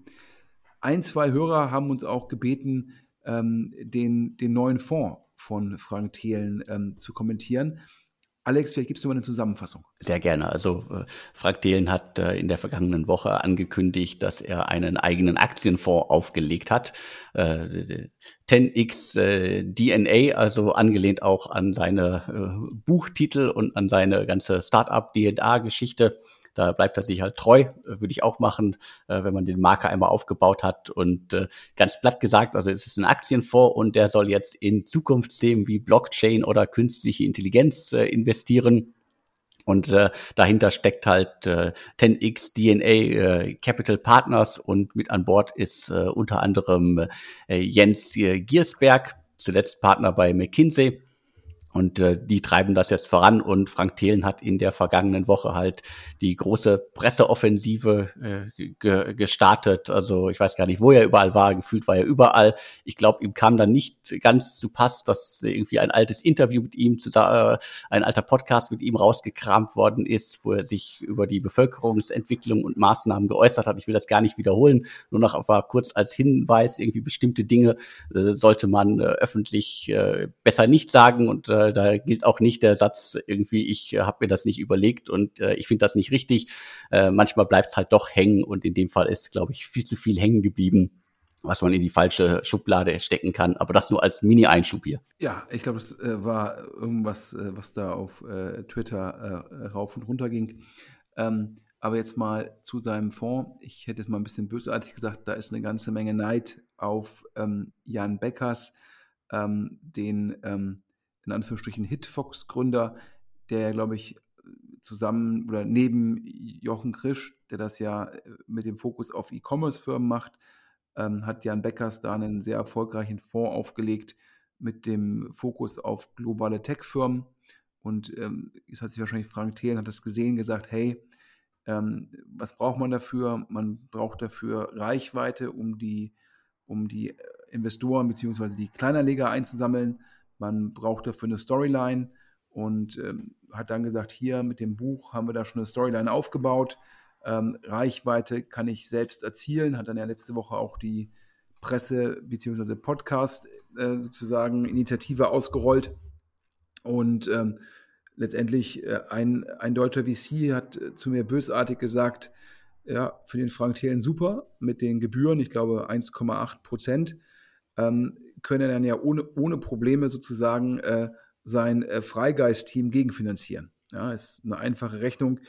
Ein, zwei Hörer haben uns auch gebeten, ähm, den, den neuen Fonds von Frank Thelen ähm, zu kommentieren. Alex, vielleicht gibst du mal eine Zusammenfassung. Sehr gerne. Also äh, Frank hat äh, in der vergangenen Woche angekündigt, dass er einen eigenen Aktienfonds aufgelegt hat. Äh, 10x äh, DNA, also angelehnt auch an seine äh, Buchtitel und an seine ganze Startup-DNA-Geschichte. Da bleibt er sich halt treu, äh, würde ich auch machen, äh, wenn man den Marker einmal aufgebaut hat. Und äh, ganz platt gesagt, also es ist ein Aktienfonds und der soll jetzt in Zukunftsthemen wie Blockchain oder künstliche Intelligenz investieren. Und äh, dahinter steckt halt äh, 10x DNA äh, Capital Partners und mit an Bord ist äh, unter anderem äh, Jens äh, Giersberg, zuletzt Partner bei McKinsey. Und äh, die treiben das jetzt voran und Frank Thelen hat in der vergangenen Woche halt die große Presseoffensive äh, ge gestartet. Also ich weiß gar nicht, wo er überall war, gefühlt war er überall. Ich glaube, ihm kam dann nicht ganz zu Pass, dass irgendwie ein altes Interview mit ihm, äh, ein alter Podcast mit ihm rausgekramt worden ist, wo er sich über die Bevölkerungsentwicklung und Maßnahmen geäußert hat. Ich will das gar nicht wiederholen, nur noch aber kurz als Hinweis, irgendwie bestimmte Dinge äh, sollte man äh, öffentlich äh, besser nicht sagen und äh, äh, da gilt auch nicht der Satz irgendwie, ich äh, habe mir das nicht überlegt und äh, ich finde das nicht richtig. Äh, manchmal bleibt es halt doch hängen und in dem Fall ist, glaube ich, viel zu viel hängen geblieben was man in die falsche Schublade stecken kann. Aber das nur als Mini-Einschub hier. Ja, ich glaube, das äh, war irgendwas, äh, was da auf äh, Twitter äh, rauf und runter ging. Ähm, aber jetzt mal zu seinem Fonds. Ich hätte es mal ein bisschen bösartig gesagt, da ist eine ganze Menge Neid auf ähm, Jan Beckers, ähm, den ähm, in Anführungsstrichen Hitfox-Gründer, der, glaube ich, zusammen oder neben Jochen Krisch, der das ja äh, mit dem Fokus auf E-Commerce-Firmen macht, ähm, hat Jan Beckers da einen sehr erfolgreichen Fonds aufgelegt mit dem Fokus auf globale Tech-Firmen. Und ähm, jetzt hat sich wahrscheinlich Frank Thelen hat das gesehen, gesagt, hey, ähm, was braucht man dafür? Man braucht dafür Reichweite, um die, um die Investoren bzw. die Kleinanleger einzusammeln. Man braucht dafür eine Storyline und ähm, hat dann gesagt, hier mit dem Buch haben wir da schon eine Storyline aufgebaut. Ähm, Reichweite kann ich selbst erzielen, hat dann ja letzte Woche auch die Presse- bzw. Podcast äh, sozusagen Initiative ausgerollt. Und ähm, letztendlich äh, ein, ein deutscher VC hat äh, zu mir bösartig gesagt, ja, für den Frank Thelen super mit den Gebühren, ich glaube 1,8 Prozent. Ähm, können dann ja ohne, ohne Probleme sozusagen äh, sein äh, Freigeist-Team gegenfinanzieren. Ja, ist eine einfache Rechnung.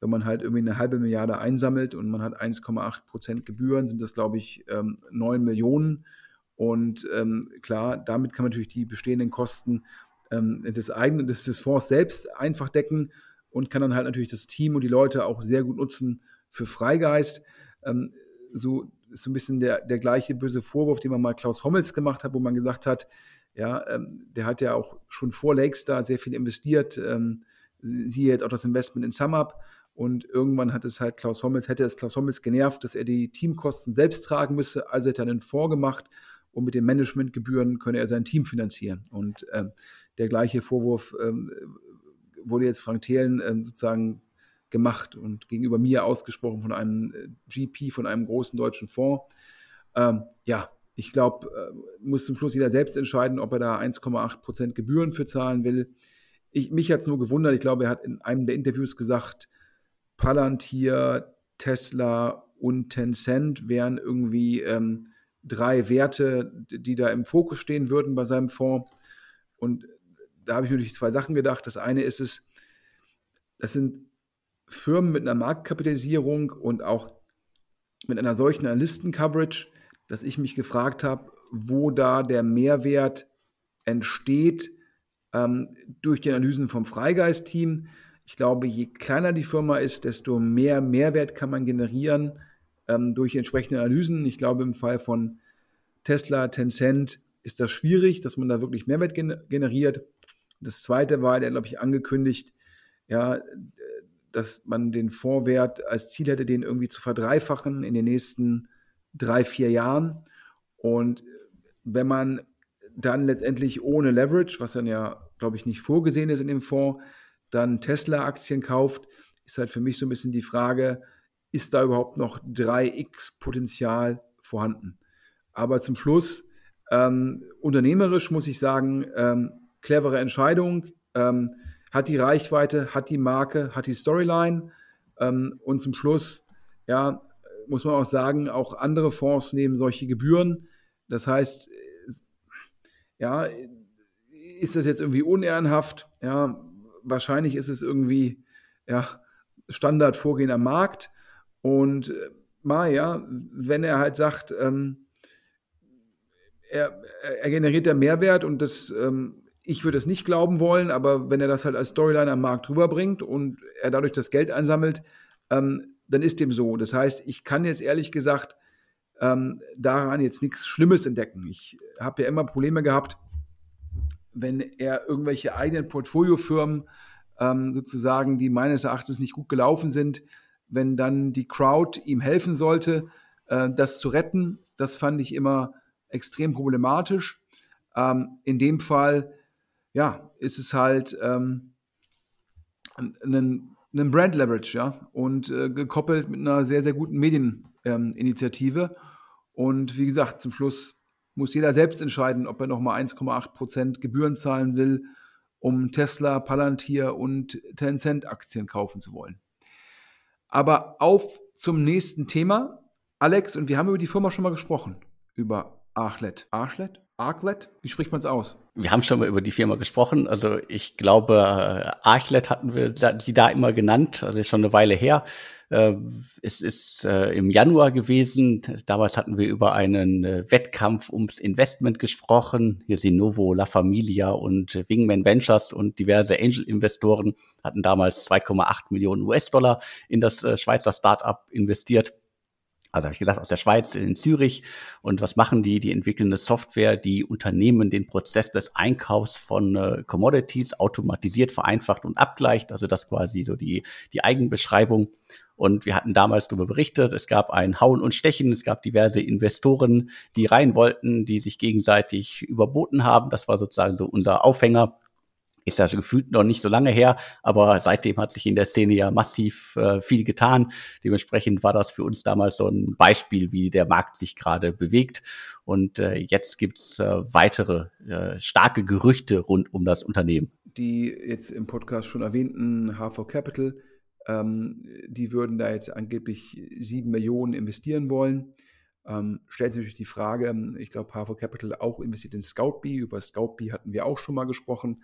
wenn man halt irgendwie eine halbe Milliarde einsammelt und man hat 1,8 Prozent Gebühren, sind das, glaube ich, ähm, 9 Millionen. Und ähm, klar, damit kann man natürlich die bestehenden Kosten ähm, des eigenen, des, des Fonds selbst einfach decken und kann dann halt natürlich das Team und die Leute auch sehr gut nutzen für Freigeist. Ähm, so ist so ein bisschen der, der gleiche böse Vorwurf, den man mal Klaus Hommels gemacht hat, wo man gesagt hat, ja, ähm, der hat ja auch schon vor Lakestar sehr viel investiert. Ähm, siehe jetzt auch das Investment in SumUp. Und irgendwann hat es halt Klaus Hommels, hätte es Klaus Hommels genervt, dass er die Teamkosten selbst tragen müsse. Also hätte er einen Fonds gemacht und mit den Managementgebühren könne er sein Team finanzieren. Und ähm, der gleiche Vorwurf ähm, wurde jetzt Frank Thelen ähm, sozusagen gemacht und gegenüber mir ausgesprochen von einem äh, GP, von einem großen deutschen Fonds. Ähm, ja, ich glaube, äh, muss zum Schluss jeder selbst entscheiden, ob er da 1,8 Prozent Gebühren für zahlen will. Ich, mich hat es nur gewundert. Ich glaube, er hat in einem der Interviews gesagt, Palantir, Tesla und Tencent wären irgendwie ähm, drei Werte, die da im Fokus stehen würden bei seinem Fonds. Und da habe ich natürlich zwei Sachen gedacht. Das eine ist es, das sind Firmen mit einer Marktkapitalisierung und auch mit einer solchen Analysten-Coverage, dass ich mich gefragt habe, wo da der Mehrwert entsteht ähm, durch die Analysen vom Freigeist-Team. Ich glaube, je kleiner die Firma ist, desto mehr Mehrwert kann man generieren ähm, durch entsprechende Analysen. Ich glaube, im Fall von Tesla, Tencent ist das schwierig, dass man da wirklich Mehrwert generiert. Das zweite war, der, glaube ich, angekündigt, ja, dass man den Fondswert als Ziel hätte, den irgendwie zu verdreifachen in den nächsten drei, vier Jahren. Und wenn man dann letztendlich ohne Leverage, was dann ja, glaube ich, nicht vorgesehen ist in dem Fonds, dann Tesla-Aktien kauft, ist halt für mich so ein bisschen die Frage, ist da überhaupt noch 3x-Potenzial vorhanden? Aber zum Schluss, ähm, unternehmerisch muss ich sagen, ähm, clevere Entscheidung, ähm, hat die Reichweite, hat die Marke, hat die Storyline ähm, und zum Schluss, ja, muss man auch sagen, auch andere Fonds nehmen solche Gebühren. Das heißt, ja, ist das jetzt irgendwie unehrenhaft? Ja, wahrscheinlich ist es irgendwie, ja, Standardvorgehen am Markt. Und äh, mal, ja, wenn er halt sagt, ähm, er, er generiert der Mehrwert und das ähm, ich würde es nicht glauben wollen, aber wenn er das halt als Storyline am Markt rüberbringt und er dadurch das Geld einsammelt, ähm, dann ist dem so. Das heißt, ich kann jetzt ehrlich gesagt ähm, daran jetzt nichts Schlimmes entdecken. Ich habe ja immer Probleme gehabt, wenn er irgendwelche eigenen Portfoliofirmen ähm, sozusagen, die meines Erachtens nicht gut gelaufen sind, wenn dann die Crowd ihm helfen sollte, äh, das zu retten, das fand ich immer extrem problematisch. Ähm, in dem Fall ja, ist es halt ähm, ein, ein Brand Leverage, ja, und äh, gekoppelt mit einer sehr, sehr guten Medieninitiative. Ähm, und wie gesagt, zum Schluss muss jeder selbst entscheiden, ob er nochmal 1,8 Prozent Gebühren zahlen will, um Tesla, Palantir und Tencent Aktien kaufen zu wollen. Aber auf zum nächsten Thema. Alex, und wir haben über die Firma schon mal gesprochen, über Archlet. Archlet? Arclet? Wie spricht man es aus? Wir haben schon mal über die Firma gesprochen. Also ich glaube, äh, Archlet hatten wir sie da immer genannt. Also ist schon eine Weile her. Äh, es ist äh, im Januar gewesen. Damals hatten wir über einen Wettkampf ums Investment gesprochen. Hier sind Novo, La Familia und Wingman Ventures und diverse Angel-Investoren hatten damals 2,8 Millionen US-Dollar in das Schweizer Startup investiert also habe ich gesagt, aus der Schweiz in Zürich. Und was machen die? Die entwickeln eine Software, die Unternehmen den Prozess des Einkaufs von äh, Commodities automatisiert, vereinfacht und abgleicht. Also das quasi so die, die Eigenbeschreibung. Und wir hatten damals darüber berichtet, es gab ein Hauen und Stechen, es gab diverse Investoren, die rein wollten, die sich gegenseitig überboten haben. Das war sozusagen so unser Aufhänger ist ja gefühlt noch nicht so lange her, aber seitdem hat sich in der Szene ja massiv äh, viel getan. Dementsprechend war das für uns damals so ein Beispiel, wie der Markt sich gerade bewegt. Und äh, jetzt gibt's äh, weitere äh, starke Gerüchte rund um das Unternehmen. Die jetzt im Podcast schon erwähnten H4 Capital, ähm, die würden da jetzt angeblich sieben Millionen investieren wollen. Ähm, stellt sich natürlich die Frage, ich glaube, H4 Capital auch investiert in Scoutbee. Über Scoutbee hatten wir auch schon mal gesprochen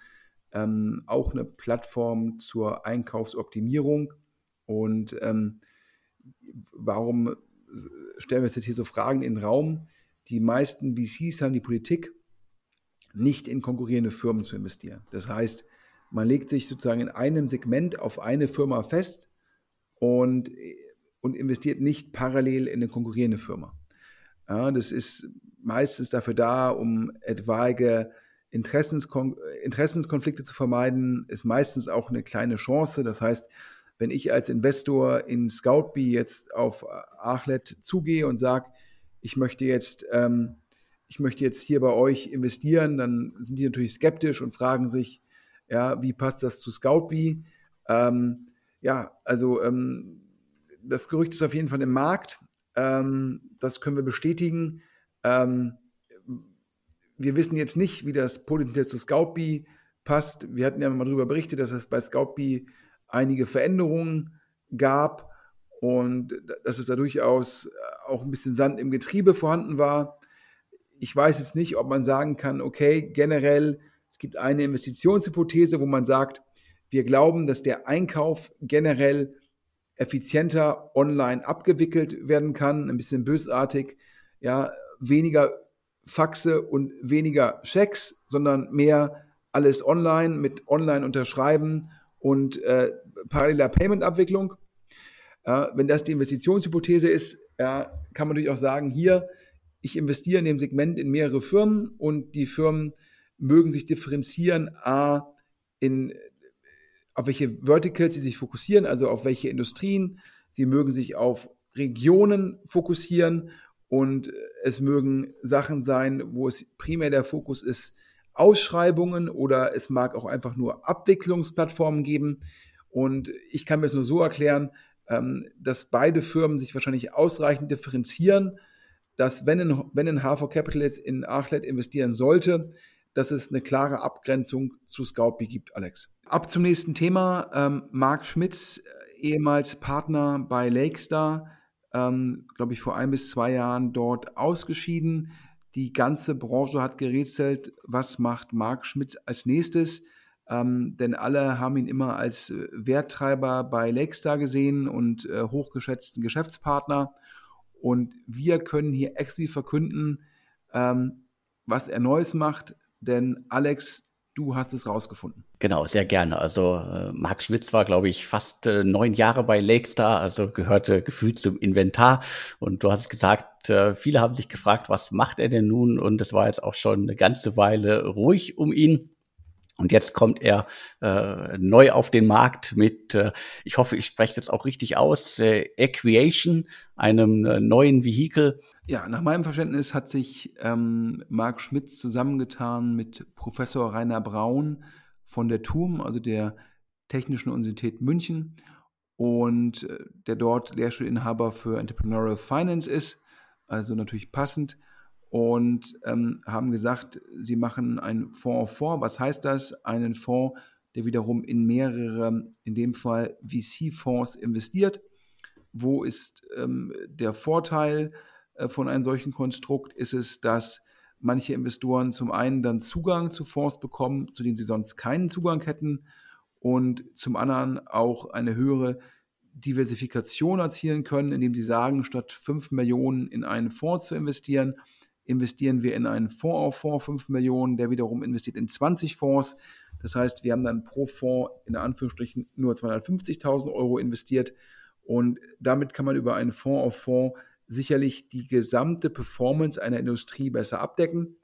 ähm, auch eine Plattform zur Einkaufsoptimierung. Und ähm, warum stellen wir jetzt hier so Fragen in den Raum? Die meisten VCs haben die Politik, nicht in konkurrierende Firmen zu investieren. Das heißt, man legt sich sozusagen in einem Segment auf eine Firma fest und, und investiert nicht parallel in eine konkurrierende Firma. Ja, das ist meistens dafür da, um etwaige Interessenskon Interessenskonflikte zu vermeiden, ist meistens auch eine kleine Chance. Das heißt, wenn ich als Investor in Scoutbee jetzt auf Achlet zugehe und sage, ich möchte jetzt, ähm, ich möchte jetzt hier bei euch investieren, dann sind die natürlich skeptisch und fragen sich, ja, wie passt das zu Scoutbee? Ähm, ja, also ähm, das Gerücht ist auf jeden Fall im Markt. Ähm, das können wir bestätigen. Ähm, wir wissen jetzt nicht, wie das potenziell zu Scoutbee passt. Wir hatten ja mal darüber berichtet, dass es bei Scoutbee einige Veränderungen gab und dass es da durchaus auch ein bisschen Sand im Getriebe vorhanden war. Ich weiß jetzt nicht, ob man sagen kann, okay, generell, es gibt eine Investitionshypothese, wo man sagt, wir glauben, dass der Einkauf generell effizienter online abgewickelt werden kann, ein bisschen bösartig, ja, weniger Faxe und weniger Schecks, sondern mehr alles online mit online unterschreiben und äh, paralleler Payment-Abwicklung. Äh, wenn das die Investitionshypothese ist, ja, kann man natürlich auch sagen, hier, ich investiere in dem Segment in mehrere Firmen und die Firmen mögen sich differenzieren, a, in auf welche Verticals sie sich fokussieren, also auf welche Industrien. Sie mögen sich auf Regionen fokussieren und es mögen Sachen sein, wo es primär der Fokus ist, Ausschreibungen oder es mag auch einfach nur Abwicklungsplattformen geben. Und ich kann mir es nur so erklären, ähm, dass beide Firmen sich wahrscheinlich ausreichend differenzieren, dass wenn ein, wenn ein HV Capital jetzt in Achlet investieren sollte, dass es eine klare Abgrenzung zu Scoutbee gibt, Alex. Ab zum nächsten Thema. Ähm, Marc Schmitz, ehemals Partner bei Lakestar, ähm, glaube ich, vor ein bis zwei Jahren dort ausgeschieden. Die ganze Branche hat gerätselt, was macht Marc Schmitz als nächstes. Ähm, denn alle haben ihn immer als äh, Werttreiber bei Lakestar gesehen und äh, hochgeschätzten Geschäftspartner. Und wir können hier exklusiv verkünden, ähm, was er Neues macht, denn Alex, du hast es rausgefunden. Genau, sehr gerne. Also äh, Marc Schmitz war, glaube ich, fast äh, neun Jahre bei Lakestar, also gehörte gefühlt zum Inventar. Und du hast gesagt, äh, viele haben sich gefragt, was macht er denn nun? Und es war jetzt auch schon eine ganze Weile ruhig um ihn. Und jetzt kommt er äh, neu auf den Markt mit, äh, ich hoffe, ich spreche jetzt auch richtig aus, äh, Equiation, einem äh, neuen Vehikel, ja, nach meinem Verständnis hat sich ähm, Marc Schmitz zusammengetan mit Professor Rainer Braun von der TUM, also der Technischen Universität München, und äh, der dort Lehrstuhlinhaber für Entrepreneurial Finance ist, also natürlich passend, und ähm, haben gesagt, sie machen einen Fonds auf Fonds. Was heißt das? Einen Fonds, der wiederum in mehrere, in dem Fall VC-Fonds investiert. Wo ist ähm, der Vorteil? Äh, von einem solchen Konstrukt ist es, dass manche Investoren zum einen dann Zugang zu Fonds bekommen, zu denen sie sonst keinen Zugang hätten und zum anderen auch eine höhere Diversifikation erzielen können, indem sie sagen, statt 5 Millionen in einen Fonds zu investieren, investieren wir in einen Fonds auf Fonds 5 Millionen, der wiederum investiert in 20 Fonds. Das heißt, wir haben dann pro Fonds in Anführungsstrichen nur 250.000 Euro investiert und damit kann man über einen Fonds auf Fonds sicherlich die gesamte Performance einer Industrie besser abdecken.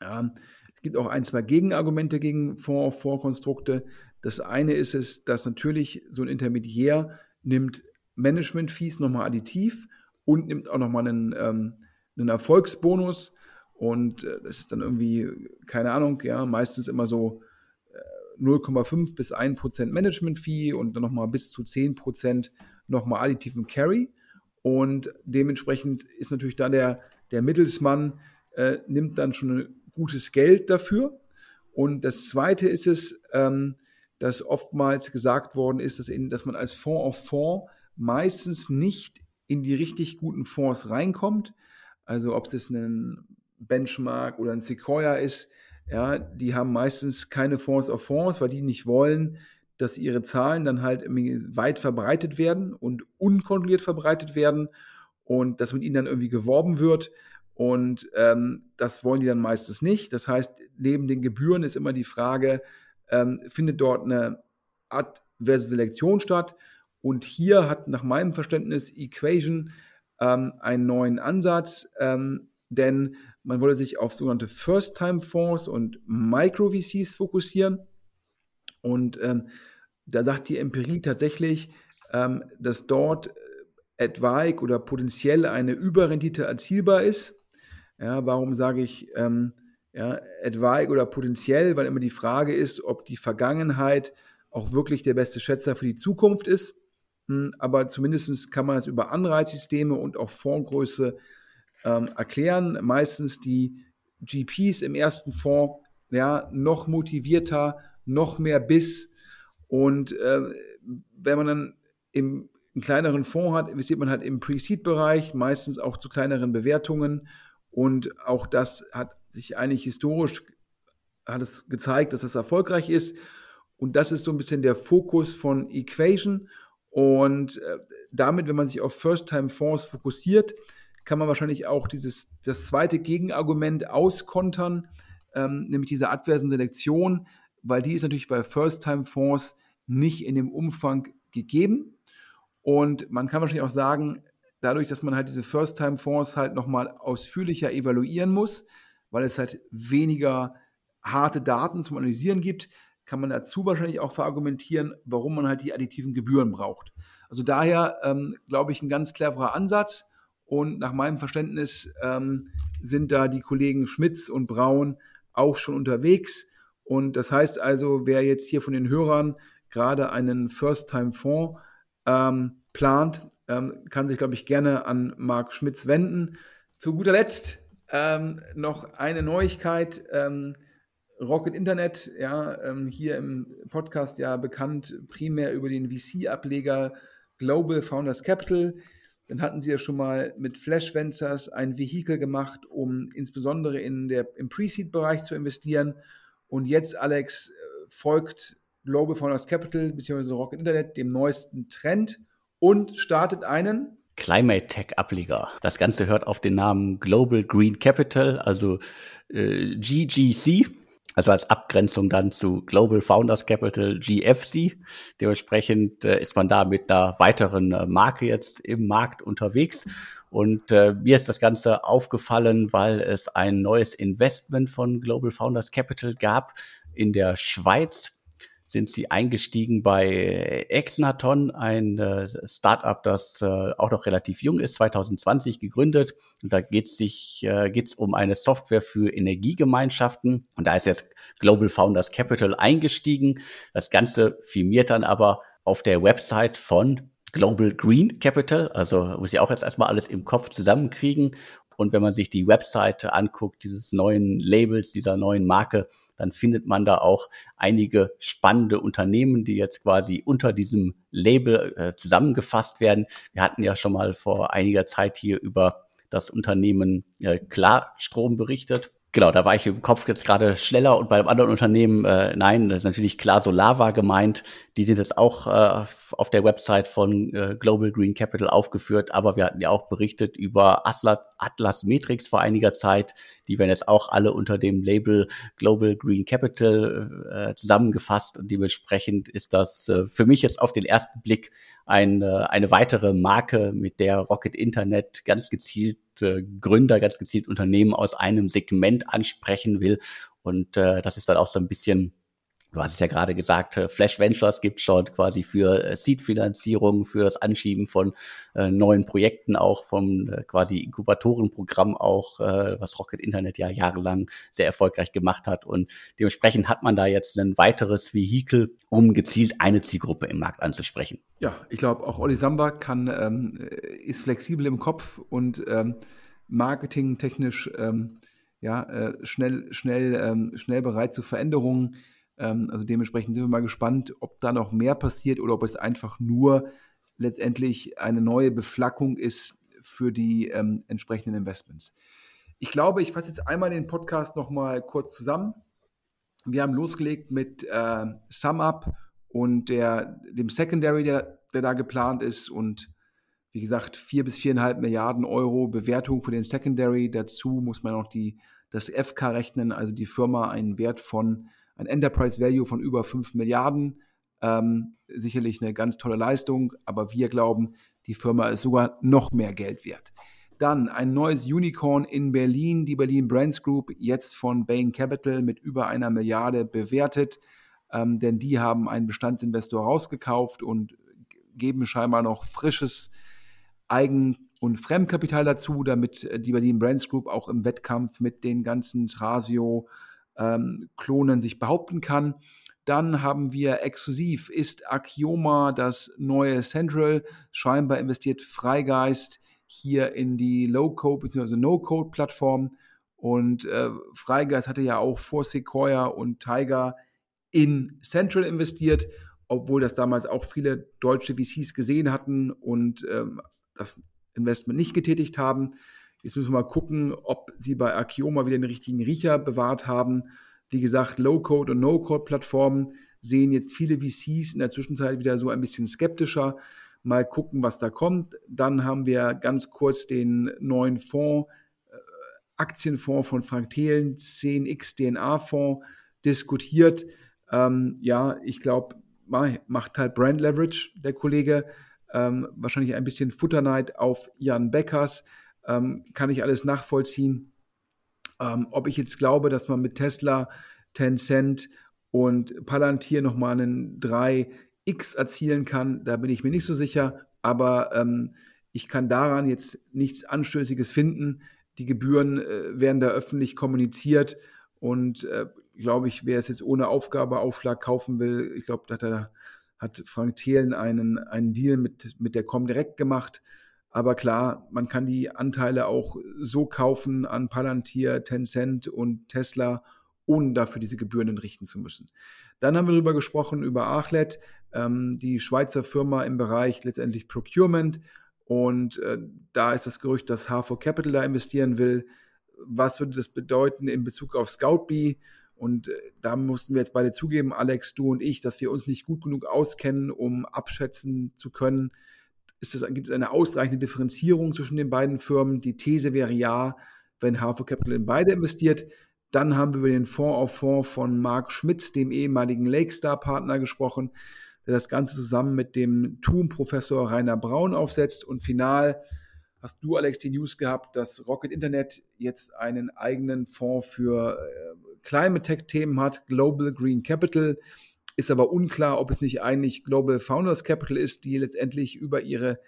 Ähm, es gibt auch ein, zwei Gegenargumente gegen Fonds-Fonds-Konstrukte. Das eine ist es, dass natürlich so ein Intermediär nimmt Management-Fees nochmal additiv und nimmt auch nochmal einen, ähm, einen Erfolgsbonus. Und äh, das ist dann irgendwie, keine Ahnung, ja, meistens immer so 0,5 äh, bis 1 Prozent Management-Fee und dann nochmal bis zu 10 Prozent nochmal additiven Carry. Und dementsprechend ist natürlich dann der, der Mittelsmann, äh, nimmt dann schon gutes Geld dafür. Und das Zweite ist es, ähm, dass oftmals gesagt worden ist, dass, in, dass man als Fonds auf Fonds meistens nicht in die richtig guten Fonds reinkommt. Also ob es jetzt ein Benchmark oder ein Sequoia ist, ja, die haben meistens keine Fonds auf Fonds, weil die nicht wollen, dass ihre Zahlen dann halt weit verbreitet werden und unkontrolliert verbreitet werden und dass mit ihnen dann irgendwie geworben wird. Und ähm, das wollen die dann meistens nicht. Das heißt, neben den Gebühren ist immer die Frage, ähm, findet dort eine adverse Selektion statt? Und hier hat nach meinem Verständnis Equation ähm, einen neuen Ansatz, ähm, denn man wollte sich auf sogenannte First-Time-Fonds und Micro-VCs fokussieren. Und ähm, da sagt die Empirie tatsächlich, ähm, dass dort etwaig oder potenziell eine Überrendite erzielbar ist. Ja, warum sage ich ähm, ja, etwaig oder potenziell? Weil immer die Frage ist, ob die Vergangenheit auch wirklich der beste Schätzer für die Zukunft ist. Hm, aber zumindest kann man es über Anreizsysteme und auch Fondsgröße ähm, erklären. Meistens die GPs im ersten Fonds ja, noch motivierter, noch mehr Biss. Und äh, wenn man dann im einen kleineren Fonds hat, investiert man halt im Pre-Seed-Bereich, meistens auch zu kleineren Bewertungen. Und auch das hat sich eigentlich historisch hat es gezeigt, dass das erfolgreich ist. Und das ist so ein bisschen der Fokus von Equation. Und äh, damit, wenn man sich auf First-Time-Fonds fokussiert, kann man wahrscheinlich auch dieses, das zweite Gegenargument auskontern, ähm, nämlich diese adversen Selektion, weil die ist natürlich bei First-Time-Fonds nicht in dem Umfang gegeben. Und man kann wahrscheinlich auch sagen, dadurch, dass man halt diese First-Time-Fonds halt nochmal ausführlicher evaluieren muss, weil es halt weniger harte Daten zum Analysieren gibt, kann man dazu wahrscheinlich auch verargumentieren, warum man halt die additiven Gebühren braucht. Also daher ähm, glaube ich ein ganz cleverer Ansatz und nach meinem Verständnis ähm, sind da die Kollegen Schmitz und Braun auch schon unterwegs. Und das heißt also, wer jetzt hier von den Hörern gerade einen First-Time-Fonds ähm, plant, ähm, kann sich, glaube ich, gerne an Marc Schmitz wenden. Zu guter Letzt ähm, noch eine Neuigkeit. Ähm, Rocket Internet, ja, ähm, hier im Podcast ja bekannt primär über den VC-Ableger Global Founders Capital. Dann hatten sie ja schon mal mit Flash Ventures ein Vehikel gemacht, um insbesondere in der, im Pre-Seed-Bereich zu investieren. Und jetzt, Alex, äh, folgt Global Founders Capital bzw. Rocket Internet dem neuesten Trend und startet einen Climate Tech Ableger. Das Ganze hört auf den Namen Global Green Capital, also äh, GGC, also als Abgrenzung dann zu Global Founders Capital GFC. Dementsprechend äh, ist man da mit einer weiteren äh, Marke jetzt im Markt unterwegs. Und äh, mir ist das Ganze aufgefallen, weil es ein neues Investment von Global Founders Capital gab in der Schweiz sind sie eingestiegen bei Exnaton, ein äh, Startup, das äh, auch noch relativ jung ist, 2020 gegründet. Und da geht es sich äh, geht's um eine Software für Energiegemeinschaften. Und da ist jetzt Global Founders Capital eingestiegen. Das Ganze firmiert dann aber auf der Website von Global Green Capital. Also muss ich auch jetzt erstmal alles im Kopf zusammenkriegen. Und wenn man sich die Webseite anguckt, dieses neuen Labels, dieser neuen Marke, dann findet man da auch einige spannende Unternehmen, die jetzt quasi unter diesem Label äh, zusammengefasst werden. Wir hatten ja schon mal vor einiger Zeit hier über das Unternehmen äh, Klarstrom berichtet. Genau, da war ich im Kopf jetzt gerade schneller und bei einem anderen Unternehmen, äh, nein, das ist natürlich klar Solava gemeint. Die sind jetzt auch äh, auf der Website von äh, Global Green Capital aufgeführt, aber wir hatten ja auch berichtet über Atlas, Atlas Matrix vor einiger Zeit. Die werden jetzt auch alle unter dem Label Global Green Capital äh, zusammengefasst und dementsprechend ist das äh, für mich jetzt auf den ersten Blick ein, äh, eine weitere Marke, mit der Rocket Internet ganz gezielt äh, Gründer, ganz gezielt Unternehmen aus einem Segment ansprechen will. Und äh, das ist dann auch so ein bisschen Du hast es ja gerade gesagt, äh, Flash Ventures gibt schon quasi für äh, Seed-Finanzierung, für das Anschieben von äh, neuen Projekten auch vom äh, quasi Inkubatorenprogramm auch, äh, was Rocket Internet ja jahrelang sehr erfolgreich gemacht hat. Und dementsprechend hat man da jetzt ein weiteres Vehikel, um gezielt eine Zielgruppe im Markt anzusprechen. Ja, ich glaube, auch Olli Samba kann, ähm, ist flexibel im Kopf und ähm, marketingtechnisch ähm, ja, äh, schnell, schnell, ähm, schnell bereit zu Veränderungen ähm, also dementsprechend sind wir mal gespannt, ob da noch mehr passiert oder ob es einfach nur letztendlich eine neue Beflackung ist für die ähm, entsprechenden Investments. Ich glaube, ich fasse jetzt einmal den Podcast noch mal kurz zusammen. Wir haben losgelegt mit äh, SumUp und der, dem Secondary, der, der da geplant ist und wie gesagt, vier bis viereinhalb Milliarden Euro Bewertung für den Secondary. Dazu muss man auch die, das FK rechnen, also die Firma einen Wert von, ein Enterprise Value von über fünf Milliarden. Ähm, sicherlich eine ganz tolle Leistung, aber wir glauben, die Firma ist sogar noch mehr Geld wert. Dann ein neues Unicorn in Berlin, die Berlin Brands Group, jetzt von Bain Capital mit über einer Milliarde bewertet, ähm, denn die haben einen Bestandsinvestor rausgekauft und geben scheinbar noch frisches Eigen- und Fremdkapital dazu, damit äh, die Berlin Brands Group auch im Wettkampf mit den ganzen Trasio-Klonen ähm, sich behaupten kann. Dann haben wir exklusiv, ist Axioma das neue Central. Scheinbar investiert Freigeist hier in die Low-Code bzw. No-Code-Plattform. Und äh, Freigeist hatte ja auch vor Sequoia und Tiger in Central investiert, obwohl das damals auch viele deutsche VCs gesehen hatten und ähm, das Investment nicht getätigt haben. Jetzt müssen wir mal gucken, ob sie bei Akioma wieder den richtigen Riecher bewahrt haben. Wie gesagt, Low-Code und No-Code-Plattformen sehen jetzt viele VCs in der Zwischenzeit wieder so ein bisschen skeptischer. Mal gucken, was da kommt. Dann haben wir ganz kurz den neuen Fonds, äh, Aktienfonds von Frank Thelen, 10x DNA-Fonds, diskutiert. Ähm, ja, ich glaube, macht halt Brand Leverage, der Kollege. Ähm, wahrscheinlich ein bisschen Futterneid auf Jan Beckers. Ähm, kann ich alles nachvollziehen. Ähm, ob ich jetzt glaube, dass man mit Tesla, Tencent und Palantir nochmal einen 3x erzielen kann, da bin ich mir nicht so sicher. Aber ähm, ich kann daran jetzt nichts Anstößiges finden. Die Gebühren äh, werden da öffentlich kommuniziert und äh, glaube ich, wer es jetzt ohne Aufgabeaufschlag kaufen will, ich glaube, da hat, Frank Thelen einen, einen Deal mit, mit der Comdirect gemacht. Aber klar, man kann die Anteile auch so kaufen an Palantir, Tencent und Tesla, ohne dafür diese Gebühren entrichten zu müssen. Dann haben wir darüber gesprochen, über Achlet, ähm, die Schweizer Firma im Bereich letztendlich Procurement. Und äh, da ist das Gerücht, dass H4 Capital da investieren will. Was würde das bedeuten in Bezug auf Scoutbee? Und äh, da mussten wir jetzt beide zugeben, Alex, du und ich, dass wir uns nicht gut genug auskennen, um abschätzen zu können, es, gibt es eine ausreichende Differenzierung zwischen den beiden Firmen? Die These wäre ja, wenn Harvard Capital in beide investiert. Dann haben wir über den Fonds auf Fonds von Mark Schmitz, dem ehemaligen Lakestar-Partner, gesprochen, der das Ganze zusammen mit dem TUM-Professor Rainer Braun aufsetzt. Und final hast du, Alex, die News gehabt, dass Rocket Internet jetzt einen eigenen Fonds für äh, Climate Tech-Themen hat, Global Green Capital. Ist aber unklar, ob es nicht eigentlich Global Founders Capital ist, die letztendlich über ihre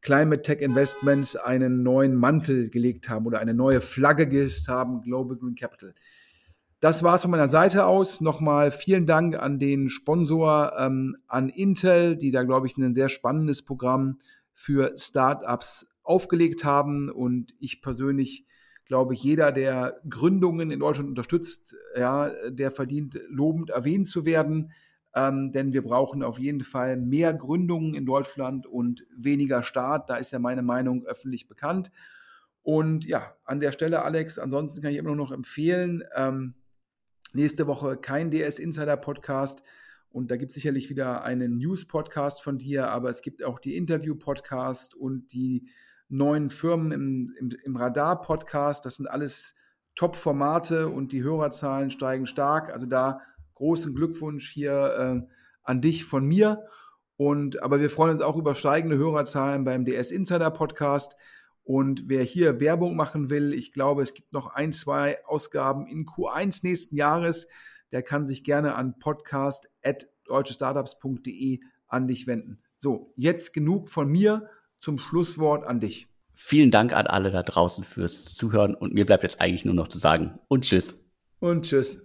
Climate Tech Investments einen neuen Mantel gelegt haben oder eine neue Flagge gehisst haben, Global Green Capital. Das war es von meiner Seite aus. Nochmal vielen Dank an den Sponsor, ähm, an Intel, die da, glaube ich, ein sehr spannendes Programm für Startups aufgelegt haben. Und ich persönlich glaube jeder, der Gründungen in Deutschland unterstützt, ja, der verdient, lobend erwähnt zu werden ähm, denn wir brauchen auf jeden Fall mehr Gründungen in Deutschland und weniger Staat. Da ist ja meine Meinung öffentlich bekannt. Und ja, an der Stelle, Alex, ansonsten kann ich immer noch empfehlen, ähm, nächste Woche kein DS Insider Podcast. Und da gibt es sicherlich wieder einen News-Podcast von dir, aber es gibt auch die Interview-Podcast und die neuen Firmen im, im, im Radar-Podcast. Das sind alles Top-Formate und die Hörerzahlen steigen stark. Also da großen Glückwunsch hier äh, an dich von mir. Und, aber wir freuen uns auch über steigende Hörerzahlen beim DS Insider Podcast. Und wer hier Werbung machen will, ich glaube, es gibt noch ein, zwei Ausgaben in Q1 nächsten Jahres, der kann sich gerne an podcast.deutschestartups.de an dich wenden. So, jetzt genug von mir zum Schlusswort an dich. Vielen Dank an alle da draußen fürs Zuhören und mir bleibt jetzt eigentlich nur noch zu sagen und tschüss. Und tschüss.